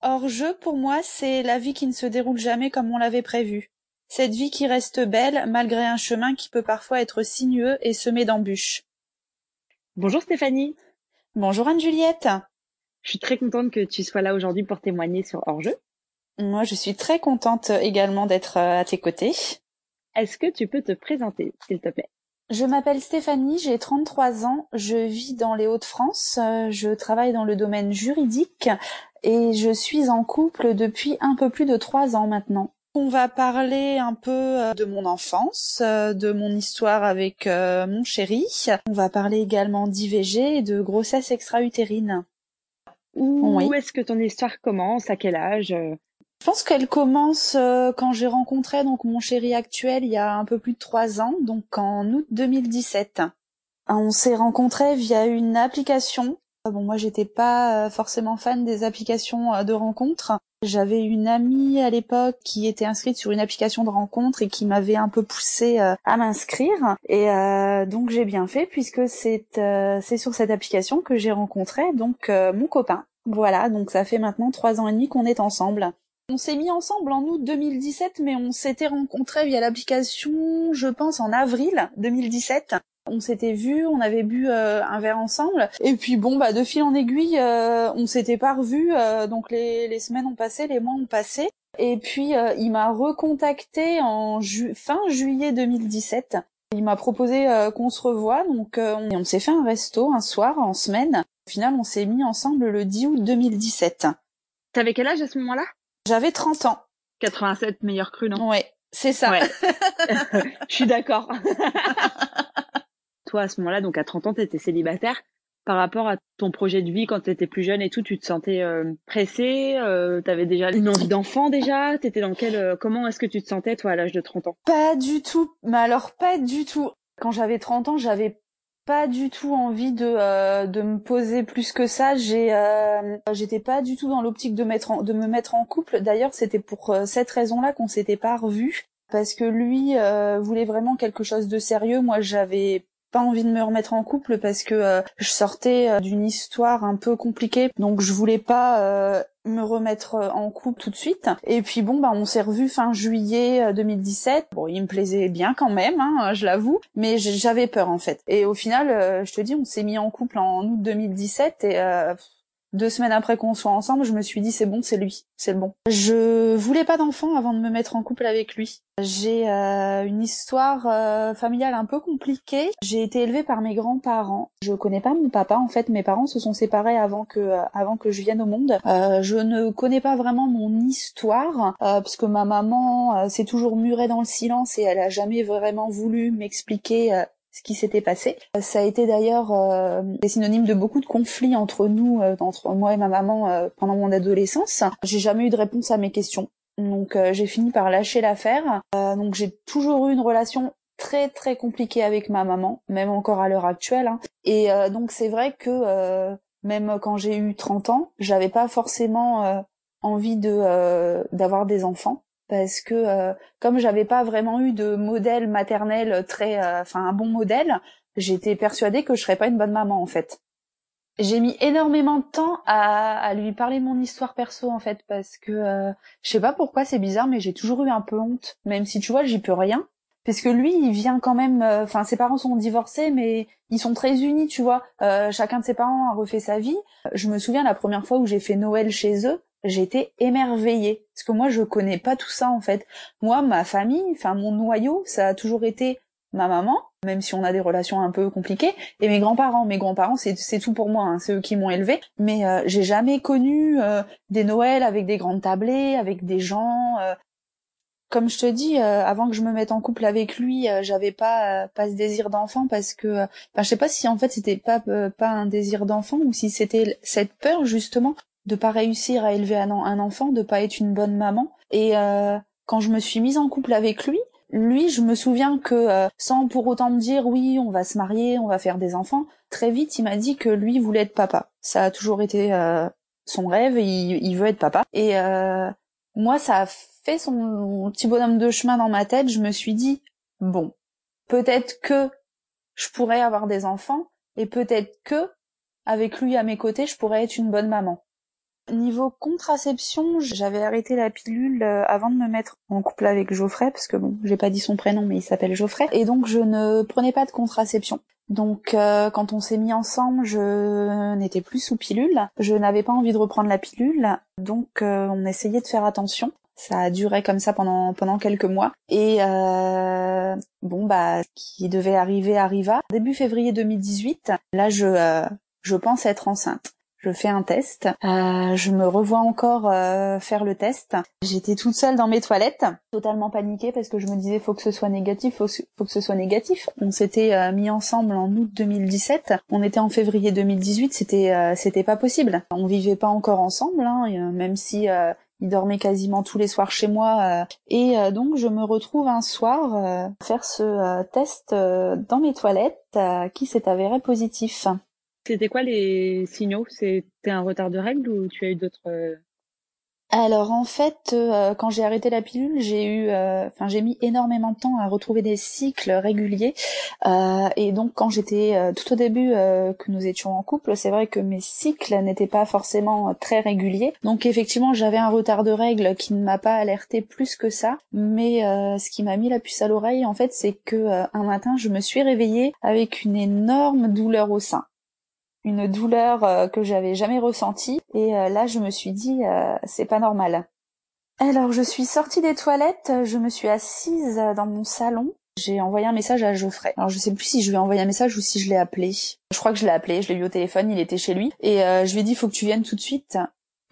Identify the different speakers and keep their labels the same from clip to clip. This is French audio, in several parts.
Speaker 1: Hors-jeu, pour moi, c'est la vie qui ne se déroule jamais comme on l'avait prévu. Cette vie qui reste belle malgré un chemin qui peut parfois être sinueux et semé d'embûches.
Speaker 2: Bonjour Stéphanie.
Speaker 1: Bonjour Anne-Juliette.
Speaker 2: Je suis très contente que tu sois là aujourd'hui pour témoigner sur Hors-jeu.
Speaker 1: Moi, je suis très contente également d'être euh, à tes côtés.
Speaker 2: Est-ce que tu peux te présenter, s'il te plaît?
Speaker 1: Je m'appelle Stéphanie, j'ai 33 ans, je vis dans les Hauts-de-France, euh, je travaille dans le domaine juridique et je suis en couple depuis un peu plus de trois ans maintenant. On va parler un peu euh, de mon enfance, euh, de mon histoire avec mon chéri. On va parler également d'IVG et de grossesse extra-utérine.
Speaker 2: Où est-ce que ton histoire commence? À quel âge?
Speaker 1: Je pense qu'elle commence quand j'ai rencontré donc mon chéri actuel il y a un peu plus de trois ans, donc en août 2017. On s'est rencontrés via une application ah bon, moi, j'étais pas euh, forcément fan des applications euh, de rencontres. J'avais une amie à l'époque qui était inscrite sur une application de rencontre et qui m'avait un peu poussé euh, à m'inscrire. Et donc j'ai bien fait puisque c'est c'est sur cette application que j'ai rencontré donc mon copain. Voilà, donc ça fait maintenant trois ans et demi qu'on est ensemble. On s'est mis ensemble en août 2017, mais on s'était rencontrés via l'application, je pense, en avril 2017. On s'était vu, on avait bu euh, un verre ensemble, et puis bon, bah de fil en aiguille, euh, on s'était pas revus. Euh, donc les, semaines ont passé, les mois ont passé, et puis il m'a recontacté en fin juillet 2017. Il m'a proposé qu'on se revoie, donc on, on s'est fait un resto un soir en semaine. Au final, on s'est mis ensemble le 10 août 2017.
Speaker 2: T'avais quel âge à ce moment-là?
Speaker 1: J'avais 30 ans.
Speaker 2: 87 meilleur cru, non?
Speaker 1: Ouais, c'est ça. Ouais.
Speaker 2: Je suis d'accord. toi, à ce moment-là, donc à 30 ans, tu étais célibataire. Par rapport à ton projet de vie quand tu étais plus jeune et tout, tu te sentais euh, pressée euh, Tu avais déjà une envie d'enfant déjà? T'étais dans quel euh, Comment est-ce que tu te sentais toi à l'âge de 30 ans?
Speaker 1: Pas du tout. Mais alors pas du tout. Quand j'avais 30 ans, j'avais pas du tout envie de euh, de me poser plus que ça. J'ai j'étais pas du tout dans l'optique de mettre de me mettre en couple. D'ailleurs, c'était pour cette raison-là qu'on s'était pas revus parce que lui voulait vraiment quelque chose de sérieux. Moi, j'avais pas envie de me remettre en couple parce que euh, je sortais euh, d'une histoire un peu compliquée, donc je voulais pas euh, me remettre en couple tout de suite. Et puis bon, bah on s'est revu fin juillet 2017. Bon, il me plaisait bien quand même, hein, je l'avoue, mais j'avais peur en fait. Et au final, je te dis, on s'est mis en couple en août 2017 et deux semaines après qu'on soit ensemble, je me suis dit c'est bon, c'est lui, c'est le bon. Je voulais pas d'enfant avant de me mettre en couple avec lui. J'ai euh, une histoire euh, familiale un peu compliquée. J'ai été élevée par mes grands-parents. Je connais pas mon papa en fait. Mes parents se sont séparés avant que euh, avant que je vienne au monde. je ne connais pas vraiment mon histoire parce que ma maman s'est toujours murée dans le silence et elle a jamais vraiment voulu m'expliquer ce qui s'était passé. Ça a été d'ailleurs euh, synonyme de beaucoup de conflits entre nous, euh, entre moi et ma maman euh, pendant mon adolescence. J'ai jamais eu de réponse à mes questions. Donc euh, j'ai fini par lâcher l'affaire. donc j'ai toujours eu une relation très très compliquée avec ma maman, même encore à l'heure actuelle. Hein. Et donc c'est vrai que même quand j'ai eu 30 ans, j'avais pas forcément envie de d'avoir des enfants parce que euh, comme j'avais pas vraiment eu de modèle maternel très euh, enfin un bon modèle j'étais persuadée que je serais pas une bonne maman en fait. J'ai mis énormément de temps à, à, lui parler de mon histoire perso en fait parce que euh, je sais pas pourquoi c'est bizarre mais j'ai toujours eu un peu honte même si tu vois j'y peux rien. Parce que lui il vient quand même enfin ses parents sont divorcés mais ils sont très unis tu vois. Chacun de ses parents a refait sa vie. Je me souviens la première fois où j'ai fait Noël chez eux j'étais émerveillée parce que moi je connais pas tout ça en fait. Moi ma famille, enfin mon noyau, ça a toujours été ma maman, même si on a des relations un peu compliquées, et mes grands-parents. Mes grands-parents c'est tout pour moi, hein, c'est eux qui m'ont élevé. Mais euh, j'ai jamais connu euh, des Noëls avec des grandes tablées, avec des gens. Euh, comme je te dis, avant que je me mette en couple avec lui, j'avais pas pas ce désir d'enfant parce que, enfin, je sais pas si en fait c'était pas pas un désir d'enfant ou si c'était cette peur justement de pas réussir à élever un, enfant, de pas être une bonne maman. Et euh, quand je me suis mise en couple avec lui, lui, je me souviens que euh, sans pour autant me dire oui, on va se marier, on va faire des enfants, très vite il m'a dit que lui voulait être papa. Ça a toujours été euh, son rêve, il, il, veut être papa. Et moi, ça a fait son petit bonhomme de chemin dans ma tête. Je me suis dit bon, peut-être que je pourrais avoir des enfants et peut-être que avec lui à mes côtés, je pourrais être une bonne maman. Niveau contraception, j'avais arrêté la pilule euh, avant de me mettre en couple avec Geoffrey, parce que bon, j'ai pas dit son prénom, mais il s'appelle Geoffrey, et donc je ne prenais pas de contraception. Donc euh, quand on s'est mis ensemble, je n'étais plus sous pilule, je n'avais pas envie de reprendre la pilule, donc euh, on essayait de faire attention. Ça a duré comme ça pendant pendant quelques mois et bon bah ce qui devait arriver arriva. Début février 2018, là je je pense être enceinte je fais un test. Euh, je me revois encore euh, faire le test. J'étais toute seule dans mes toilettes, totalement paniquée parce que je me disais faut que ce soit négatif, faut, que ce soit négatif. On s'était euh, mis ensemble en août 2017. On était en février 2018. C'était c'était pas possible. On vivait pas encore ensemble, hein, même si il dormait quasiment tous les soirs chez moi. et donc je me retrouve un soir faire ce test dans mes toilettes qui s'est avéré positif.
Speaker 2: C'était quoi les signaux? C'était un retard de règles ou tu as eu d'autres euh,
Speaker 1: alors en fait, euh, quand j'ai arrêté la pilule, j'ai eu, euh, enfin j'ai mis énormément de temps à retrouver des cycles réguliers. et donc quand j'étais tout au début que nous étions en couple, c'est vrai que mes cycles n'étaient pas forcément très réguliers. Donc effectivement, j'avais un retard de règles qui ne m'a pas alerté plus que ça. Mais ce qui m'a mis la puce à l'oreille, en fait, c'est que un matin, je me suis réveillée avec une énorme douleur au sein une douleur euh, que j'avais jamais ressentie et euh, là je me suis dit euh, c'est pas normal. Alors je suis sortie des toilettes, je me suis assise dans mon salon, j'ai envoyé un message à Geoffrey. Alors je sais plus si je lui ai envoyé un message ou si je l'ai appelé. Je crois que je l'ai appelé, je l'ai eu au téléphone, il était chez lui et je lui ai dit faut que tu viennes tout de suite.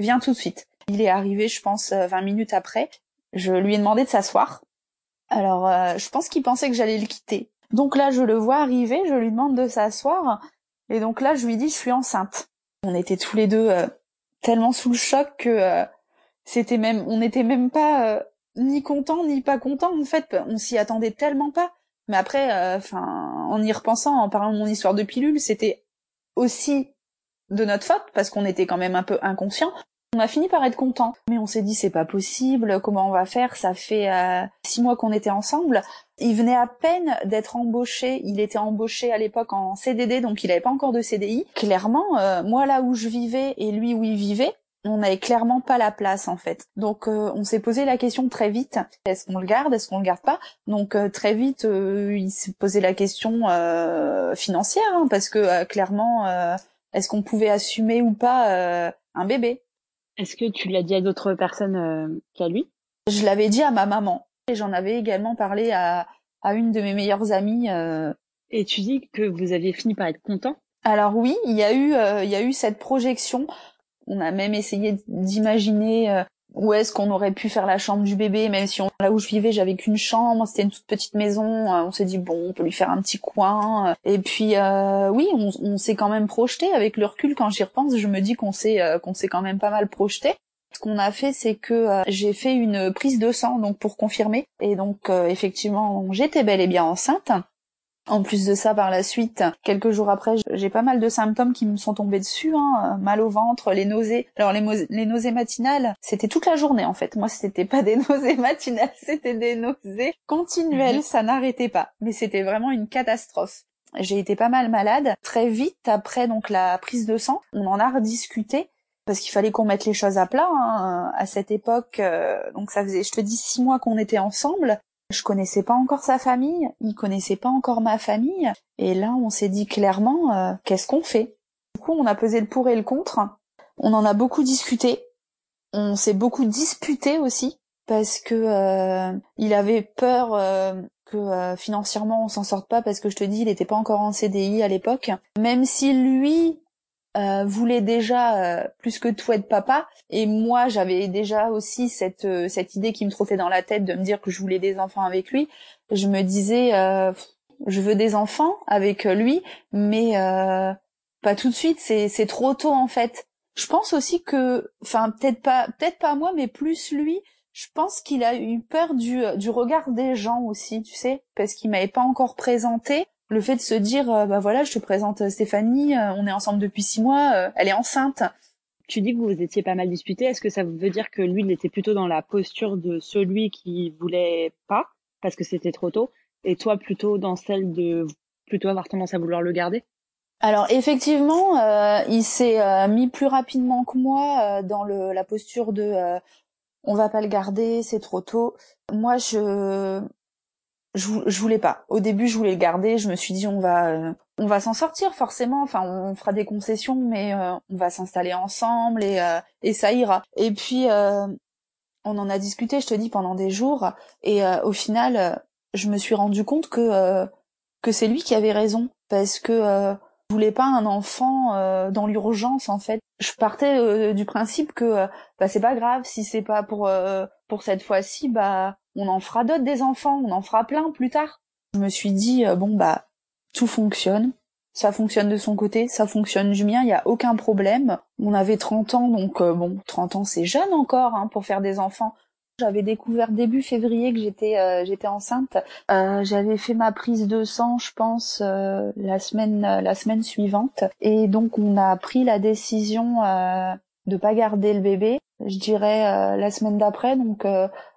Speaker 1: Viens tout de suite. Il est arrivé je pense 20 minutes après. Je lui ai demandé de s'asseoir. Alors je pense qu'il pensait que j'allais le quitter. Donc là je le vois arriver, je lui demande de s'asseoir et donc là, je lui dis, je suis enceinte. On était tous les deux euh, tellement sous le choc que euh, c'était même, on n'était même pas euh, ni content ni pas content. En fait, on s'y attendait tellement pas. Mais après, enfin, en y repensant, en parlant de mon histoire de pilule, c'était aussi de notre faute parce qu'on était quand même un peu inconscient. On a fini par être content, mais on s'est dit c'est pas possible, comment on va faire? Ça fait six mois qu'on était ensemble. Il venait à peine d'être embauché. Il était embauché à l'époque en CDD, donc il n'avait pas encore de CDI. Clairement, euh, moi là où je vivais et lui où il vivait, on n'avait clairement pas la place en fait. Donc euh, on s'est posé la question très vite est-ce qu'on le garde, est-ce qu'on le garde pas? Donc euh, très vite il s'est posé la question financière hein, parce que clairement est-ce qu'on pouvait assumer ou pas un bébé?
Speaker 2: Est-ce que tu l'as dit à d'autres personnes qu'à lui?
Speaker 1: Je l'avais dit à ma maman. Et j'en avais également parlé à, à une de mes meilleures amies. Euh...
Speaker 2: Et tu dis que vous aviez fini par être content?
Speaker 1: Alors oui, il y a eu, euh, il y a eu cette projection. On a même essayé d'imaginer euh, où est-ce qu'on aurait pu faire la chambre du bébé, même si on, là où je vivais, j'avais qu'une chambre, c'était une toute petite maison. Euh, on s'est dit bon, on peut lui faire un petit coin. Et puis oui, on, s'est quand même projeté. Avec le recul, quand j'y repense, je me dis qu'on s'est qu'on s'est quand même pas mal projeté. Ce qu'on a fait, c'est que euh, j'ai fait une prise de sang donc pour confirmer. Et donc euh, effectivement, j'étais bel et bien enceinte. En plus de ça, par la suite, quelques jours après, j'ai pas mal de symptômes qui me sont tombés dessus, hein. mal au ventre, les nausées. Alors les, les nausées matinales, c'était toute la journée en fait. Moi, c'était pas des nausées matinales, c'était des nausées continuelles, mhm. ça n'arrêtait pas. Mais c'était vraiment une catastrophe. J'ai été pas mal malade. Très vite après donc la prise de sang, on en a rediscuté parce qu'il fallait qu'on mette les choses à plat hein, à cette époque. Euh, donc ça faisait, je te dis, six mois qu'on était ensemble. Je connaissais pas encore sa famille, il connaissait pas encore ma famille, et là on s'est dit clairement euh, qu'est-ce qu'on fait? Du coup on a pesé le pour et le contre. On en a beaucoup discuté. On s'est beaucoup disputé aussi parce que euh, il avait peur que financièrement on s'en sorte pas parce que je te dis il était pas encore en CDI à l'époque. Même si lui euh, voulait déjà euh, plus que tout être papa. Et moi j'avais déjà aussi cette euh, cette idée qui me trottait dans la tête de me dire que je voulais des enfants avec lui. Je me disais je veux des enfants avec lui mais pas tout de suite. C'est c'est trop tôt en fait. Je pense aussi que enfin peut-être pas peut-être pas moi mais plus lui je pense qu'il a eu peur du du regard des gens aussi tu sais parce qu'il m'avait pas encore présenté le fait de se dire euh, bah voilà je te présente euh, Stéphanie euh, on est ensemble depuis six mois elle est enceinte.
Speaker 2: Tu dis que vous étiez pas mal disputé. Est-ce que ça veut dire que lui il était plutôt dans la posture de celui qui voulait pas parce que c'était trop tôt et toi plutôt dans celle de plutôt avoir tendance à vouloir le garder?
Speaker 1: Alors effectivement, euh, il s'est euh, mis plus rapidement que moi euh, dans le, la posture de on va pas le garder, c'est trop tôt. Moi, je, je, voulais pas. Au début, je voulais le garder. Je me suis dit on va on va s'en sortir forcément. Enfin, on fera des concessions, mais on va s'installer ensemble et et ça ira. Et puis on en a discuté, je te dis, pendant des jours. Et au final, je me suis rendu compte que que c'est lui qui avait raison parce que je voulais pas un enfant euh, dans l'urgence en fait. Je partais euh, du principe que euh, bah c'est pas grave si c'est pas pour pour cette fois-ci, bah on en fera d'autres des enfants, on en fera plein plus tard. Je me suis dit bon bah tout fonctionne, ça fonctionne de son côté, ça fonctionne du mien, il y a aucun problème. On avait 30 ans donc bon 30 ans c'est jeune encore hein, pour faire des enfants. J'avais découvert début février que j'étais euh, j'étais enceinte. Euh, j'avais fait ma prise de sang, je pense, euh, la semaine la semaine suivante, et donc on a pris la décision de pas garder le bébé. Je dirais la semaine d'après, donc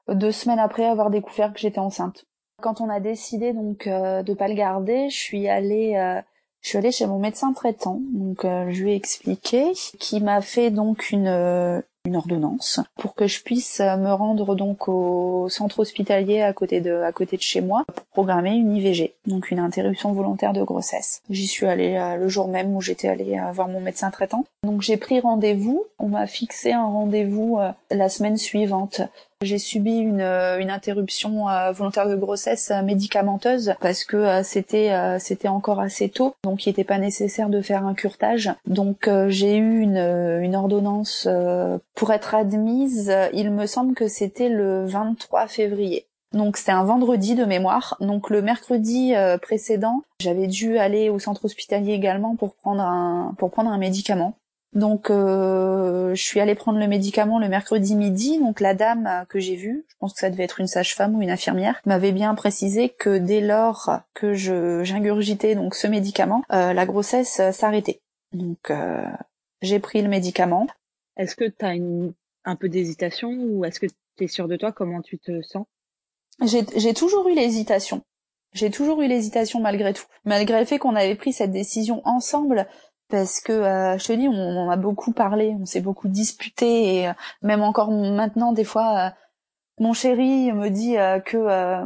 Speaker 1: deux semaines après avoir découvert que j'étais enceinte. Quand on a décidé donc de pas le garder, je suis allée je suis allée chez mon médecin traitant, donc je lui ai expliqué, qui m'a fait donc une une ordonnance pour que je puisse euh, me rendre donc au centre hospitalier à côté de chez moi pour programmer une IVG, donc une interruption volontaire de grossesse. J'y suis allée euh, le jour même où j'étais allée euh, voir mon médecin traitant. Donc j'ai pris rendez-vous, on m'a fixé un rendez-vous la semaine suivante j'ai subi une, euh, une interruption euh, volontaire de grossesse euh, médicamenteuse parce que c'était c'était encore assez tôt, donc il n'était pas nécessaire de faire un curtage. Donc j'ai eu une, une ordonnance pour être admise. Il me semble que c'était le 23 février. Donc c'était un vendredi de mémoire. Donc le mercredi précédent, j'avais dû aller au centre hospitalier également pour prendre un pour prendre un médicament. Donc euh, je suis allée prendre le médicament le mercredi midi. Donc la dame que j'ai vue, je pense que ça devait être une sage-femme ou une infirmière, m'avait bien précisé que dès lors que je j'ingurgitais donc ce médicament, euh, la grossesse s'arrêtait. Donc euh, j'ai pris le médicament.
Speaker 2: Est-ce que tu as un peu d'hésitation ou est-ce que tu es sûre de toi? Comment tu te sens?
Speaker 1: J'ai toujours eu l'hésitation. J'ai toujours eu l'hésitation malgré tout. Malgré le fait qu'on avait pris cette décision ensemble, parce que euh, je te dis, on, en a beaucoup parlé, on s'est beaucoup disputé et euh, même encore maintenant des fois, euh, mon chéri me dit que,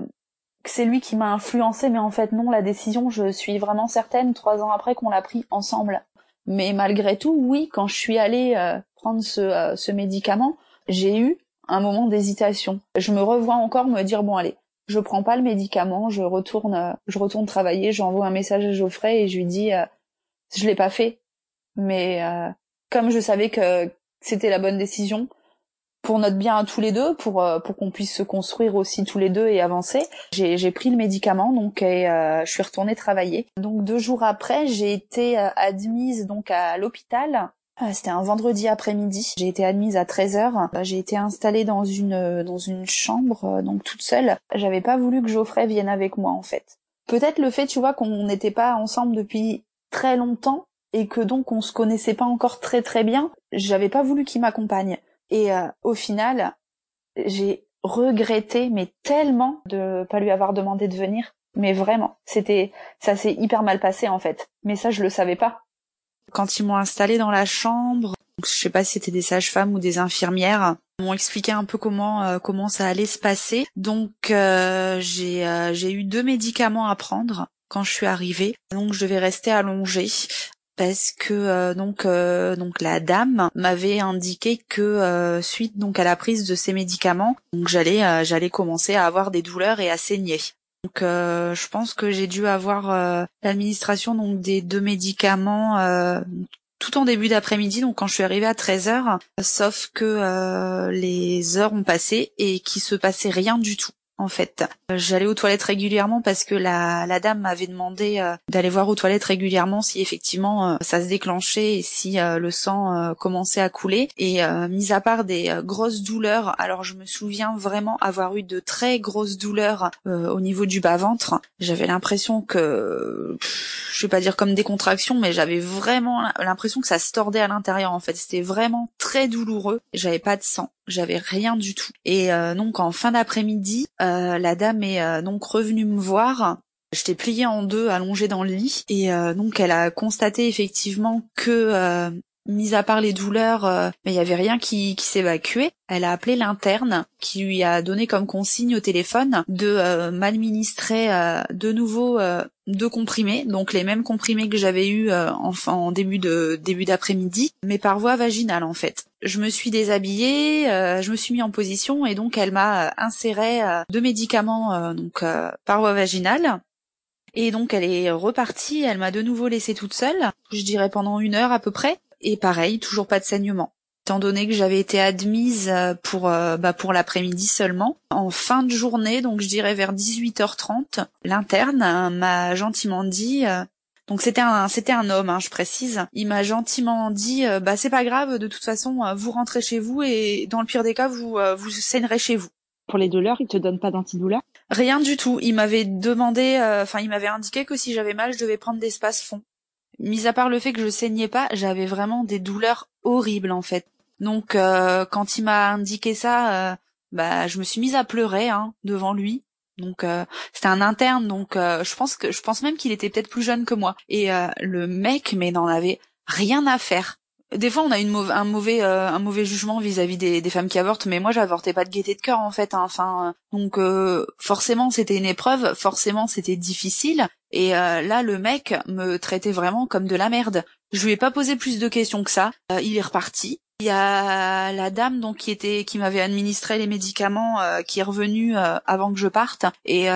Speaker 1: que c'est lui qui m'a influencé, mais en fait non, la décision, je suis vraiment certaine trois ans après qu'on l'a pris ensemble. Mais malgré tout, oui, quand je suis allée prendre ce, ce médicament, j'ai eu un moment d'hésitation. Je me revois encore me dire bon allez, je prends pas le médicament, je retourne, je retourne travailler, j'envoie un message à Geoffrey et je lui dis je l'ai pas fait, mais euh, comme je savais que c'était la bonne décision pour notre bien à tous les deux, pour euh, pour qu'on puisse se construire aussi tous les deux et avancer, j'ai j'ai pris le médicament donc et euh, je suis retournée travailler. Donc deux jours après, j'ai été admise donc à l'hôpital. C'était un vendredi après-midi. J'ai été admise à 13h. J'ai été installée dans une dans une chambre donc toute seule. J'avais pas voulu que Geoffrey vienne avec moi en fait. Peut-être le fait, tu vois, qu'on n'était pas ensemble depuis très longtemps et que donc on se connaissait pas encore très très bien, j'avais pas voulu qu'il m'accompagne. Et euh, au final, j'ai regretté mais tellement de pas lui avoir demandé de venir. Mais vraiment, c'était ça s'est hyper mal passé en fait. Mais ça je le savais pas. Quand ils m'ont installé dans la chambre, je sais pas si c'était des sages-femmes ou des infirmières, m'ont expliqué un peu comment euh, comment ça allait se passer. Donc euh, j'ai j'ai eu deux médicaments à prendre quand je suis arrivée. Donc je devais rester allongée parce que euh, donc euh, donc la dame m'avait indiqué que euh, suite donc à la prise de ces médicaments, donc j'allais j'allais commencer à avoir des douleurs et à saigner. Donc je pense que j'ai dû avoir l'administration donc des deux médicaments tout en début d'après-midi, donc quand je suis arrivée à 13h, sauf que les heures ont passé et qu'il se passait rien du tout en fait. Euh, j'allais aux toilettes régulièrement parce que la, la dame m'avait demandé euh, d'aller voir aux toilettes régulièrement si effectivement euh, ça se déclenchait et si le sang commençait à couler. Et mis à part des grosses douleurs, alors je me souviens vraiment avoir eu de très grosses douleurs au niveau du bas-ventre. J'avais l'impression que, je vais pas dire comme des contractions, mais j'avais vraiment l'impression que ça se tordait à l'intérieur en fait. C'était vraiment très douloureux. J'avais pas de sang j'avais rien du tout. Et donc en fin d'après-midi, la dame est donc revenue me voir. J'étais pliée en deux, allongée dans le lit, et donc elle a constaté effectivement que mis à part les douleurs, euh, mais il y avait rien qui, qui s'évacuait. Elle a appelé l'interne qui lui a donné comme consigne au téléphone de euh, m'administrer euh, de nouveau deux comprimés, donc les mêmes comprimés que j'avais eu en, en, début de début d'après-midi, mais par voie vaginale en fait. Je me suis déshabillée, je me suis mis en position et donc elle m'a inséré deux médicaments donc par voie vaginale. Et donc elle est repartie, elle m'a de nouveau laissée toute seule, je dirais pendant une heure à peu près. Et pareil, toujours pas de saignement. Étant donné que j'avais été admise euh, pour euh, bah, pour l'après-midi seulement, en fin de journée, donc je dirais vers 18h30, l'interne euh, m'a gentiment dit donc c'était un c'était un homme, hein, je précise. Il m'a gentiment dit bah c'est pas grave, de toute façon vous rentrez chez vous et dans le pire des cas vous vous saignerez chez vous.
Speaker 2: Pour les douleurs, il te donne pas d'antidouleur?
Speaker 1: Rien du tout. Il m'avait demandé, enfin il m'avait indiqué que si j'avais mal, je devais prendre des fond mis à part le fait que je saignais pas, j'avais vraiment des douleurs horribles en fait. Donc euh, quand il m'a indiqué ça, euh, bah je me suis mise à pleurer hein, devant lui. Donc euh, c'était un interne, donc je pense que je pense même qu'il était peut-être plus jeune que moi. Et le mec, mais n'en avait rien à faire des fois on a une un mauvais euh, un mauvais jugement vis-à-vis des, femmes qui avortent mais moi j'avortais pas de gaieté de cœur en fait hein. enfin donc euh, forcément c'était une épreuve forcément c'était difficile. Et euh, là le mec me traitait vraiment comme de la merde. Je lui ai pas posé plus de questions que ça. Il est reparti. Il y a la dame donc qui était qui m'avait administré les médicaments qui est revenue avant que je parte. Et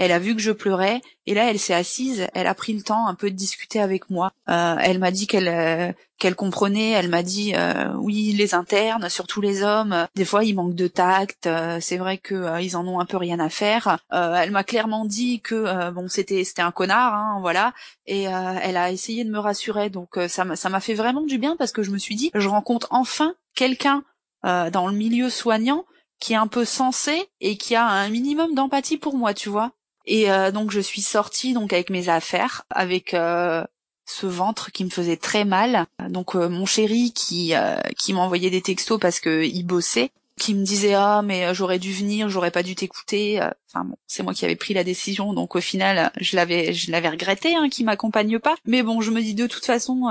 Speaker 1: elle a vu que je pleurais et là elle s'est assise elle a pris le temps un peu de discuter avec moi elle m'a dit qu'elle qu'elle comprenait. Elle m'a dit euh, oui, les internes, surtout les hommes, des fois ils manquent de tact. Euh, c'est vrai que euh, ils en ont un peu rien à faire. elle m'a clairement dit que bon c'était c'était un connard, hein, voilà. Et elle a essayé de me rassurer. Donc ça ça m'a fait vraiment du bien parce que je me suis dit je rencontre enfin quelqu'un dans le milieu soignant qui est un peu sensé et qui a un minimum d'empathie pour moi, tu vois. Et donc je suis sortie donc avec mes affaires, avec ce ventre qui me faisait très mal. Donc euh, mon chéri qui euh, qui m'envoyait des textos parce que il bossait, qui me disait ah mais euh, j'aurais dû venir, j'aurais pas dû t'écouter. Enfin bon, c'est moi qui avais pris la décision, donc au final je l'avais je l'avais regretté hein, qu'il m'accompagne pas. Mais bon, je me dis de toute façon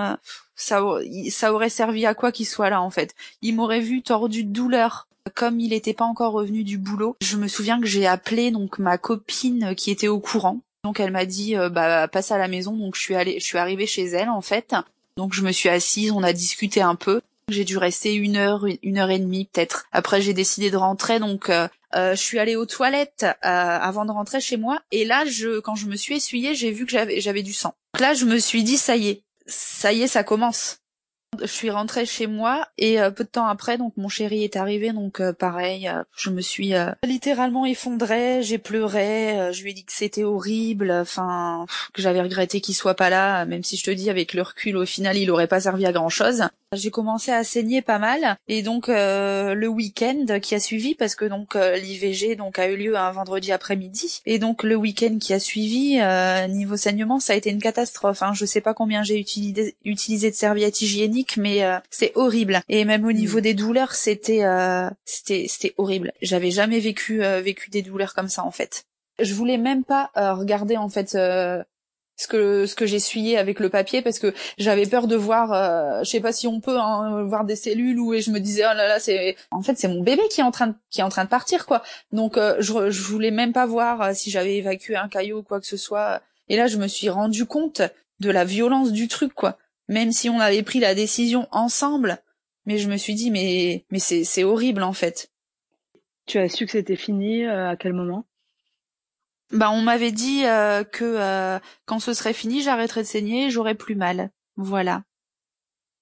Speaker 1: ça ça aurait servi à quoi qu'il soit là en fait. Il m'aurait vu tordu de douleur comme il n'était pas encore revenu du boulot, je me souviens que j'ai appelé donc ma copine qui était au courant donc elle m'a dit euh, bah passe à la maison. Donc je suis allée, je suis arrivée chez elle en fait. Donc je me suis assise, on a discuté un peu. J'ai dû rester une heure, une heure et demie peut-être. Après j'ai décidé de rentrer, donc euh, euh, je suis allée aux toilettes avant de rentrer chez moi. Et là, je, quand je me suis essuyée, j'ai vu que j'avais, j'avais du sang. Donc là, je me suis dit ça y est, ça y est, ça commence. Je suis rentrée chez moi et euh, peu de temps après, donc mon chéri est arrivé, donc euh, pareil, euh, je me suis littéralement effondrée, j'ai pleuré, je lui ai dit que c'était horrible, enfin que j'avais regretté qu'il soit pas là, même si je te dis avec le recul, au final, il aurait pas servi à grand chose. J'ai commencé à saigner pas mal et donc le week-end qui a suivi, parce que donc l'IVG donc a eu lieu un vendredi après-midi et donc le week-end qui a suivi, niveau saignement, ça a été une catastrophe. Hein. Je sais pas combien j'ai utilisé, utilisé de serviettes hygiéniques mais euh, c'est horrible. Et même au niveau mm. des douleurs, c'était euh, c'était c'était horrible. J'avais jamais vécu euh, vécu des douleurs comme ça en fait. Je voulais même pas regarder en fait ce que ce que j'essuyais avec le papier parce que j'avais peur de voir euh, je sais pas si on peut hein, voir des cellules ou et je me disais oh là là c'est en fait c'est mon bébé qui est en train de, qui est en train de partir quoi donc je je voulais même pas voir si j'avais évacué un caillot ou quoi que ce soit et là je me suis rendu compte de la violence du truc quoi même si on avait pris la décision ensemble. Mais je me suis dit, mais, mais c'est, c'est horrible en fait.
Speaker 2: Tu as su que c'était fini euh, à quel moment?
Speaker 1: Bah, on m'avait dit euh, que euh, quand ce serait fini, j'arrêterais de saigner, et j'aurais plus mal. Voilà.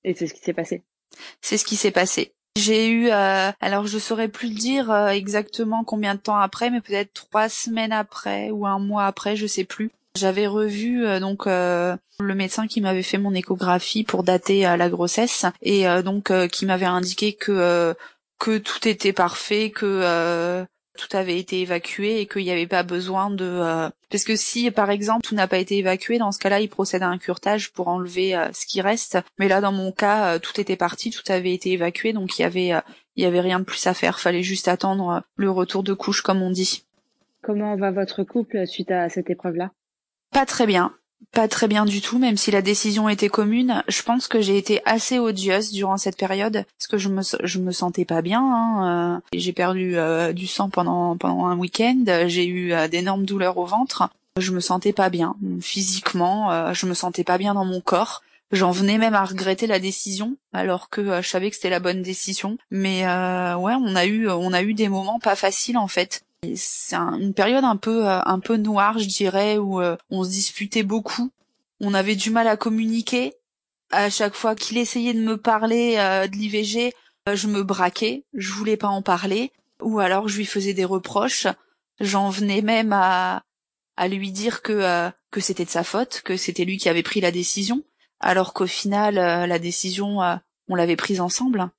Speaker 2: Et c'est ce qui s'est passé.
Speaker 1: C'est ce qui s'est passé. J'ai eu, alors je saurais plus le dire exactement combien de temps après, mais peut-être trois semaines après ou un mois après, je sais plus. J'avais revu euh, donc euh, le médecin qui m'avait fait mon échographie pour dater euh, la grossesse et donc qui m'avait indiqué que que tout était parfait, que tout avait été évacué et qu'il n'y avait pas besoin de parce que si par exemple tout n'a pas été évacué dans ce cas-là il procède à un curtage pour enlever ce qui reste. Mais là dans mon cas tout était parti tout avait été évacué donc il y avait il y avait rien de plus à faire. Fallait juste attendre le retour de couche comme on dit.
Speaker 2: Comment va votre couple suite à cette épreuve-là?
Speaker 1: Pas très bien. Pas très bien du tout, même si la décision était commune. Je pense que j'ai été assez odieuse durant cette période, parce que je me je me sentais pas bien. Hein. Euh, j'ai perdu euh, du sang pendant pendant un week-end. J'ai eu euh, d'énormes douleurs au ventre. Je me sentais pas bien physiquement. je me sentais pas bien dans mon corps. J'en venais même à regretter la décision, alors que je savais que c'était la bonne décision. Mais ouais, on a eu on a eu des moments pas faciles en fait c'est une période un peu euh, un peu noire, je dirais, où euh, on se disputait beaucoup. On avait du mal à communiquer. À chaque fois qu'il essayait de me parler euh, de l'IVG, je me braquais, je voulais pas en parler, ou alors je lui faisais des reproches. J'en venais même à à lui dire que que c'était de sa faute, que c'était lui qui avait pris la décision, alors qu'au final la décision on l'avait prise ensemble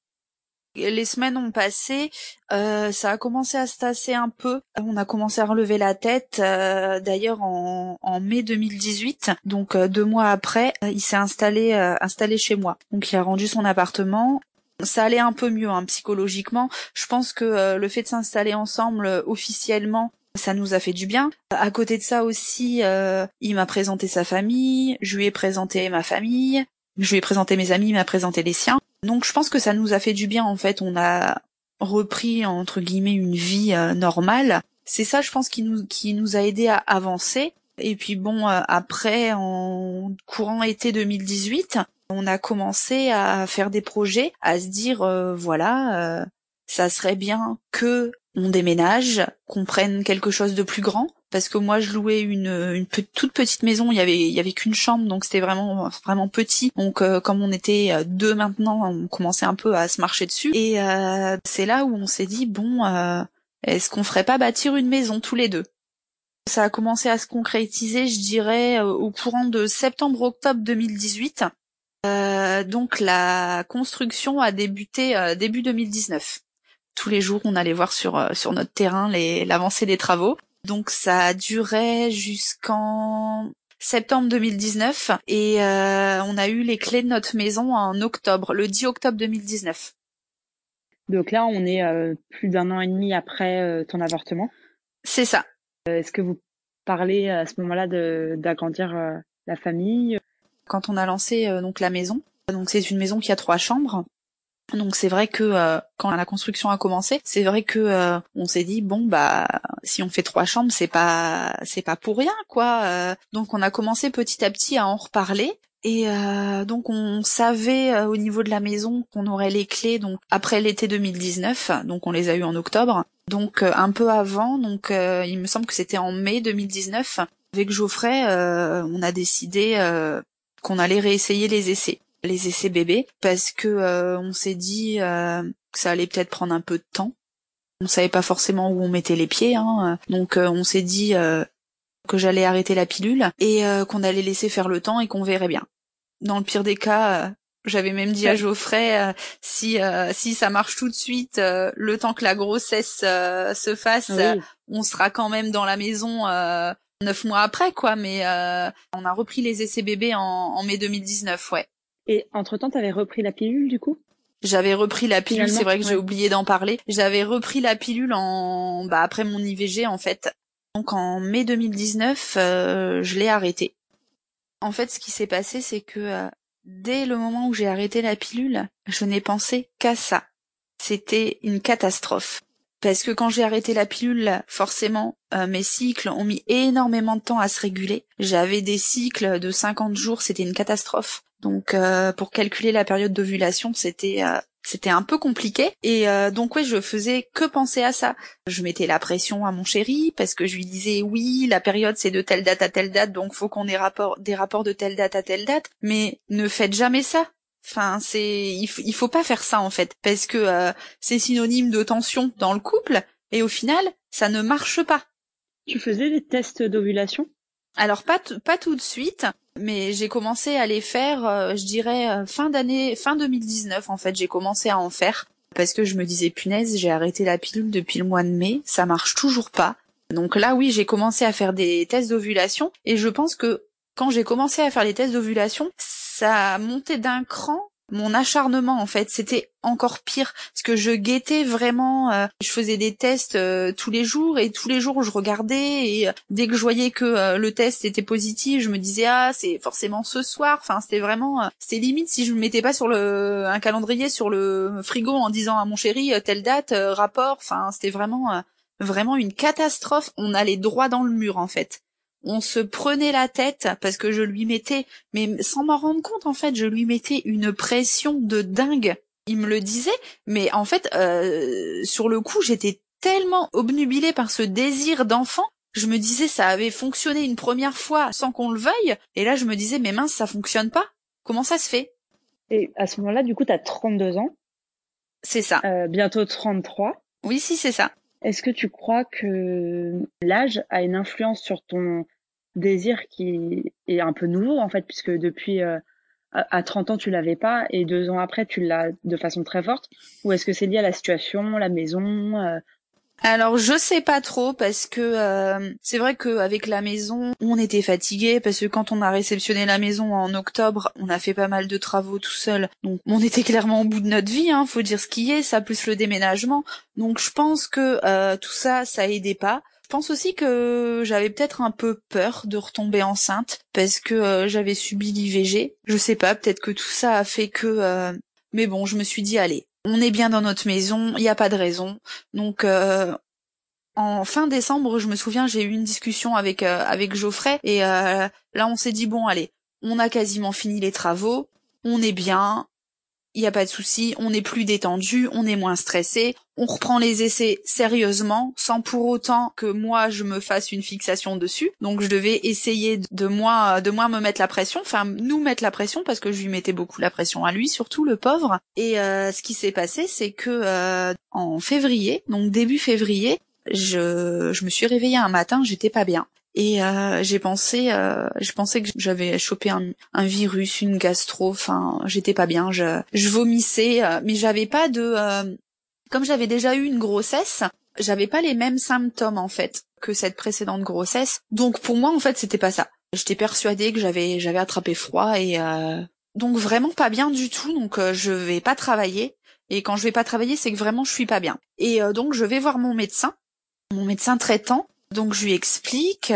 Speaker 1: les semaines ont passé, euh, ça a commencé à se tasser un peu. On a commencé à relever la tête. Euh, d'ailleurs, en, mai 2018, donc euh, deux mois après, il s'est installé installé chez moi. Donc il a rendu son appartement. Ça allait un peu mieux hein, psychologiquement. Je pense que le fait de s'installer ensemble officiellement, ça nous a fait du bien. À côté de ça aussi, il m'a présenté sa famille, je lui ai présenté ma famille, je lui ai présenté mes amis, il m'a présenté les siens. Donc je pense que ça nous a fait du bien en fait. On a repris entre guillemets une vie euh, normale. C'est ça, je pense, qui nous qui nous a aidé à avancer. Et puis bon, euh, après, en courant été 2018, on a commencé à faire des projets, à se dire euh, voilà, ça serait bien que on déménage, qu'on prenne quelque chose de plus grand, parce que moi je louais une, toute petite maison, il y avait qu'une chambre donc c'était vraiment vraiment petit. Donc euh, comme on était euh, deux maintenant, on commençait un peu à se marcher dessus. Et euh, c'est là où on s'est dit bon est-ce qu'on ferait pas bâtir une maison tous les deux? Ça a commencé à se concrétiser, je dirais au courant de septembre-octobre 2018. donc la construction a débuté début 2019 tous les jours on allait voir sur sur notre terrain l'avancée des travaux donc ça a duré jusqu'en septembre 2019 et euh, on a eu les clés de notre maison en octobre, le 10 octobre 2019.
Speaker 2: Donc là, on est euh, plus d'un an et demi après euh, ton avortement.
Speaker 1: C'est ça.
Speaker 2: Est-ce que vous parlez à ce moment-là d'agrandir la famille?
Speaker 1: Quand on a lancé donc la maison, donc c'est une maison qui a trois chambres. Donc c'est vrai que euh, quand la construction a commencé, c'est vrai que euh, on s'est dit bon bah si on fait trois chambres c'est pas c'est pas pour rien quoi. Euh. donc on a commencé petit à petit à en reparler et donc on savait au niveau de la maison qu'on aurait les clés donc après l'été 2019 donc on les a eu en octobre donc un peu avant donc il me semble que c'était en mai 2019 avec Geoffrey on a décidé qu'on allait réessayer les essais les essais bébés parce que euh, on s'est dit euh, que ça allait peut-être prendre un peu de temps. On savait pas forcément où on mettait les pieds, hein, donc euh, on s'est dit que j'allais arrêter la pilule et qu'on allait laisser faire le temps et qu'on verrait bien. Dans le pire des cas, j'avais même dit à Geoffrey si si ça marche tout de suite, le temps que la grossesse se fasse, on sera quand même dans la maison neuf mois après quoi. Mais on a repris les essais bébés en, en mai 2019, ouais.
Speaker 2: Et entre-temps, tu avais repris la pilule du coup?
Speaker 1: J'avais repris la pilule, c'est vrai que j'ai oublié d'en parler. J'avais repris la pilule en bah après mon IVG en fait. Donc en mai 2019, euh, je l'ai arrêtée. En fait, ce qui s'est passé, c'est que euh, dès le moment où j'ai arrêté la pilule, je n'ai pensé qu'à ça. C'était une catastrophe. Parce que quand j'ai arrêté la pilule, forcément, euh, mes cycles ont mis énormément de temps à se réguler. J'avais des cycles de 50 jours, c'était une catastrophe. Donc euh, pour calculer la période d'ovulation, c'était euh, c'était un peu compliqué. Et donc ouais je faisais que penser à ça. Je mettais la pression à mon chéri parce que je lui disais oui la période c'est de telle date à telle date donc faut qu'on ait rapport des rapports de telle date à telle date. Mais ne faites jamais ça. Enfin, c'est il, il, faut pas faire ça en fait. Parce que euh, c'est synonyme de tension dans le couple et au final, ça ne marche pas.
Speaker 2: Tu faisais des tests d'ovulation?
Speaker 1: Alors pas pas tout de suite, mais j'ai commencé à les faire, euh, je dirais euh, fin d'année, fin 2019 en fait, j'ai commencé à en faire parce que je me disais punaise, j'ai arrêté la pilule depuis le mois de mai, ça marche toujours pas. Donc là oui, j'ai commencé à faire des tests d'ovulation et je pense que quand j'ai commencé à faire les tests d'ovulation, ça a monté d'un cran mon acharnement en fait. C'était encore pire parce que je guettais vraiment euh, je faisais des tests euh, tous les jours et tous les jours je regardais et euh, dès que je voyais que le test était positif je me disais ah c'est forcément ce soir enfin c'était vraiment c'était limite si je me mettais pas sur le un calendrier sur le frigo en disant à mon chéri telle date rapport. Enfin c'était vraiment vraiment une catastrophe. On allait droit dans le mur en fait on se prenait la tête parce que je lui mettais, mais sans m'en rendre compte en fait, je lui mettais une pression de dingue. Il me le disait, mais en fait, euh, sur le coup, j'étais tellement obnubilée par ce désir d'enfant. Je me disais, ça avait fonctionné une première fois sans qu'on le veuille, et là, je me disais, mais mince, ça fonctionne pas. Comment ça se fait?
Speaker 2: Et à ce moment-là, du coup, tu as 32 ans.
Speaker 1: C'est ça.
Speaker 2: Euh, bientôt 33.
Speaker 1: Oui, si, c'est ça.
Speaker 2: Est-ce que tu crois que l'âge a une influence sur ton désir qui est un peu nouveau en fait, puisque depuis euh, à 30 ans tu l'avais pas et deux ans après tu l'as de façon très forte. Ou est-ce que c'est lié à la situation, la maison euh,
Speaker 1: alors je sais pas trop parce que euh, c'est vrai qu'avec la maison on était fatigué parce que quand on a réceptionné la maison en octobre on a fait pas mal de travaux tout seul. Donc on était clairement au bout de notre vie hein faut dire ce qui est ça plus le déménagement. Donc je pense que tout ça ça aidait pas je pense aussi que j'avais peut-être un peu peur de retomber enceinte parce que euh, j'avais subi l'IVG. Je sais pas, peut-être que tout ça a fait que. Mais bon, je me suis dit allez, on est bien dans notre maison, il n'y a pas de raison. Donc euh, en fin décembre, je me souviens, j'ai eu une discussion avec euh, avec Geoffrey et euh, là on s'est dit bon allez, on a quasiment fini les travaux, on est bien, il n'y a pas de souci, on est plus détendu, on est moins stressé, on reprend les essais sérieusement, sans pour autant que moi je me fasse une fixation dessus. Donc je devais essayer de moins, de moins me mettre la pression, enfin nous mettre la pression parce que je lui mettais beaucoup la pression à lui, surtout le pauvre. Et euh, ce qui s'est passé, c'est que euh, en février, donc début février, je, je me suis réveillée un matin, j'étais pas bien et euh, j'ai pensé euh, je pensais que j'avais chopé un, un, virus une gastro enfin j'étais pas bien je, je vomissais euh, mais j'avais pas de euh, comme j'avais déjà eu une grossesse j'avais pas les mêmes symptômes en fait que cette précédente grossesse. Donc pour moi en fait c'était pas ça. J'étais persuadée que j'avais j'avais attrapé froid et euh, donc vraiment pas bien du tout. Donc je vais pas travailler. Et quand je vais pas travailler c'est que vraiment je suis pas bien. Et donc je vais voir mon médecin mon médecin traitant donc je lui explique.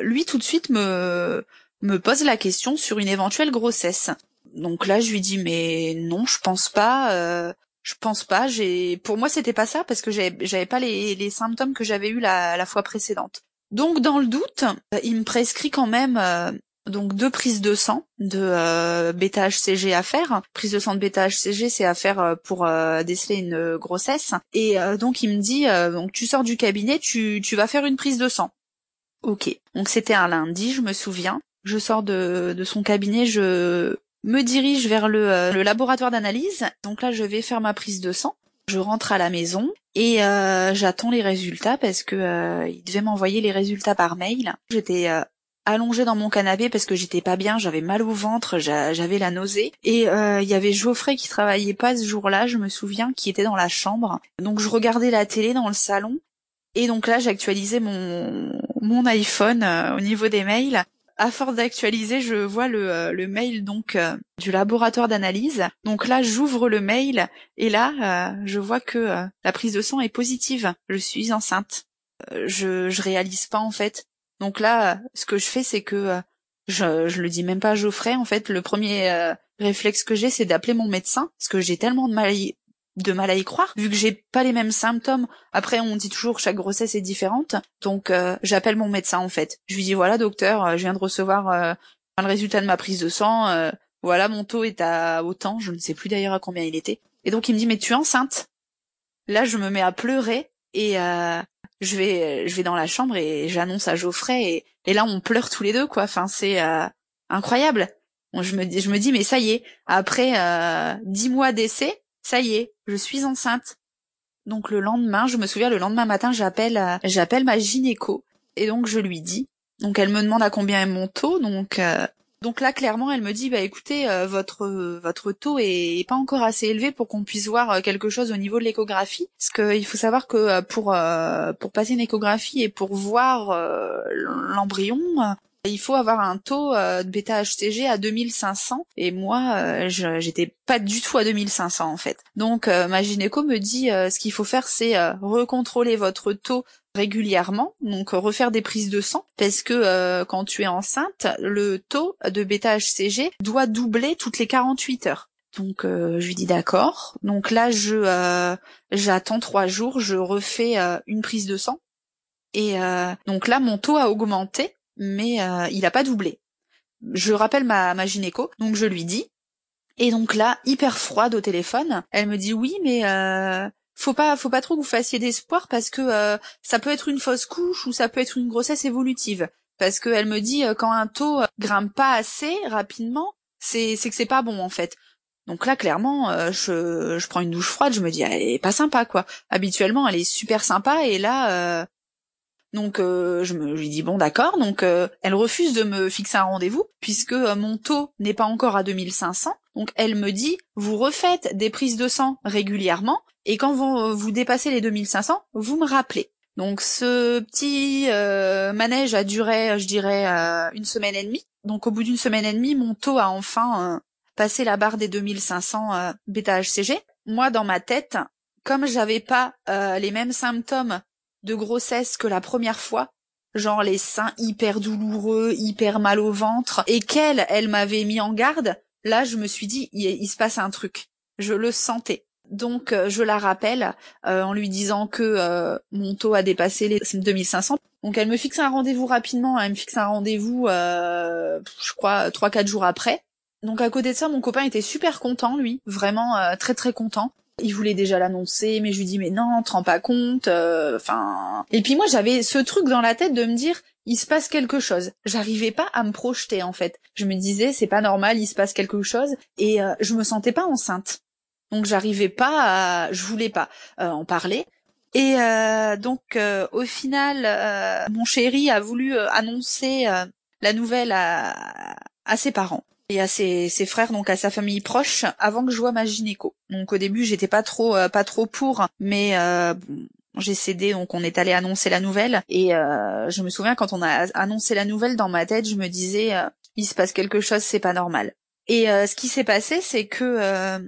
Speaker 1: Lui tout de suite me me pose la question sur une éventuelle grossesse. Donc là je lui dis mais non je pense pas. Euh, je pense pas. J'ai pour moi c'était pas ça parce que j'avais pas les, les symptômes que j'avais eu la, la fois précédente. Donc dans le doute, il me prescrit quand même euh, donc deux prises de sang de euh, bêta HCG à faire. Prise de sang de bêta HCG, c'est à faire euh, pour euh, déceler une grossesse. Et euh, donc il me dit, donc tu sors du cabinet, tu, vas faire une prise de sang. Ok. Donc c'était un lundi, je me souviens. Je sors de, de son cabinet, je me dirige vers le, le laboratoire d'analyse. Donc là, je vais faire ma prise de sang. Je rentre à la maison et j'attends les résultats parce que il devait m'envoyer les résultats par mail. J'étais allongée dans mon canapé parce que j'étais pas bien, j'avais mal au ventre, j'avais la nausée. Et euh, il y avait Geoffrey qui travaillait pas ce jour-là, je me souviens, qui était dans la chambre. Donc je regardais la télé dans le salon. Et donc là, j'actualisais mon, mon iPhone euh, au niveau des mails. À force d'actualiser, je vois le, euh, le mail donc du laboratoire d'analyse. Donc là, j'ouvre le mail et là, je vois que la prise de sang est positive. Je suis enceinte. je, je réalise pas en fait donc là, ce que je fais, c'est que euh, je, je le dis même pas à Geoffrey. En fait, le premier euh, réflexe que j'ai, c'est d'appeler mon médecin, parce que j'ai tellement de mal à y, de mal à y croire, vu que j'ai pas les mêmes symptômes. Après, on dit toujours que chaque grossesse est différente, donc euh, j'appelle mon médecin en fait. Je lui dis voilà docteur, je viens de recevoir le résultat de ma prise de sang. voilà, mon taux est à autant, je ne sais plus d'ailleurs à combien il était. Et donc il me dit mais tu es enceinte. Là, je me mets à pleurer et je vais je vais dans la chambre et j'annonce à Geoffrey et, et, là on pleure tous les deux quoi. Enfin c'est euh, incroyable. Je me dis je me dis mais ça y est après euh, dix mois d'essai ça y est je suis enceinte. Donc le lendemain je me souviens le lendemain matin j'appelle euh, j'appelle ma gynéco et donc je lui dis donc elle me demande à combien est mon taux donc donc là, clairement, elle me dit, bah écoutez, euh, votre votre taux est, pas encore assez élevé pour qu'on puisse voir euh, quelque chose au niveau de l'échographie. Parce qu'il faut savoir que euh, pour pour passer une échographie et pour voir l'embryon, il faut avoir un taux de bêta-HCG à 2500 et moi j'étais pas du tout à 2500 en fait. Donc ma gynéco me dit ce qu'il faut faire c'est recontrôler votre taux régulièrement, donc refaire des prises de sang, parce que quand tu es enceinte, le taux de bêta-HCG doit doubler toutes les 48 heures. Donc euh, je lui dis d'accord. Donc là je euh, j'attends trois jours, je refais euh, une prise de sang et donc là mon taux a augmenté, mais il a pas doublé. Je rappelle ma, ma gynéco, donc je lui dis et donc là hyper froide au téléphone, elle me dit oui mais faut pas faut pas trop que vous fassiez d'espoir parce que ça peut être une fausse couche ou ça peut être une grossesse évolutive parce qu'elle me dit quand un taux grimpe pas assez rapidement c'est c'est que c'est pas bon en fait donc là, clairement, euh, je, prends une douche froide, je me dis, elle est pas sympa, quoi. Habituellement, elle est super sympa, et là, euh, donc euh, je me lui dis bon d'accord. Donc elle refuse de me fixer un rendez-vous puisque mon taux n'est pas encore à 2500. Donc elle me dit vous refaites des prises de sang régulièrement et quand vous, vous dépassez les 2500, vous me rappelez. Donc ce petit manège a duré, je dirais, une semaine et demie. Donc au bout d'une semaine et demie, mon taux a enfin passer la barre des 2500 euh, bêta-HCG. Moi, dans ma tête, comme j'avais pas euh, les mêmes symptômes de grossesse que la première fois, genre les seins hyper douloureux, hyper mal au ventre, et qu'elle, elle m'avait mis en garde, là, je me suis dit, il, se passe un truc. Je le sentais. Donc, euh, je la rappelle en lui disant que mon taux a dépassé les 2500. Donc, elle me fixe un rendez-vous rapidement. Elle me fixe un rendez-vous, je crois, trois quatre jours après. Donc à côté de ça, mon copain était super content, lui, vraiment euh, très très content. Il voulait déjà l'annoncer, mais je lui dis mais non, te rends pas compte. Euh, enfin. et puis moi j'avais ce truc dans la tête de me dire il se passe quelque chose. J'arrivais pas à me projeter en fait. Je me disais c'est pas normal, il se passe quelque chose et euh, je me sentais pas enceinte. Donc j'arrivais pas à, je voulais pas en parler. Et donc au final, mon chéri a voulu annoncer la nouvelle à, à ses parents et à ses, frères, donc à sa famille proche, avant que je vois ma gynéco. Donc au début, j'étais pas trop, euh, pas trop pour, mais euh, j'ai cédé, donc on est allé annoncer la nouvelle. Et euh, je me souviens quand on a annoncé la nouvelle dans ma tête, je me disais, il se passe quelque chose, c'est pas normal. Et ce qui s'est passé, c'est que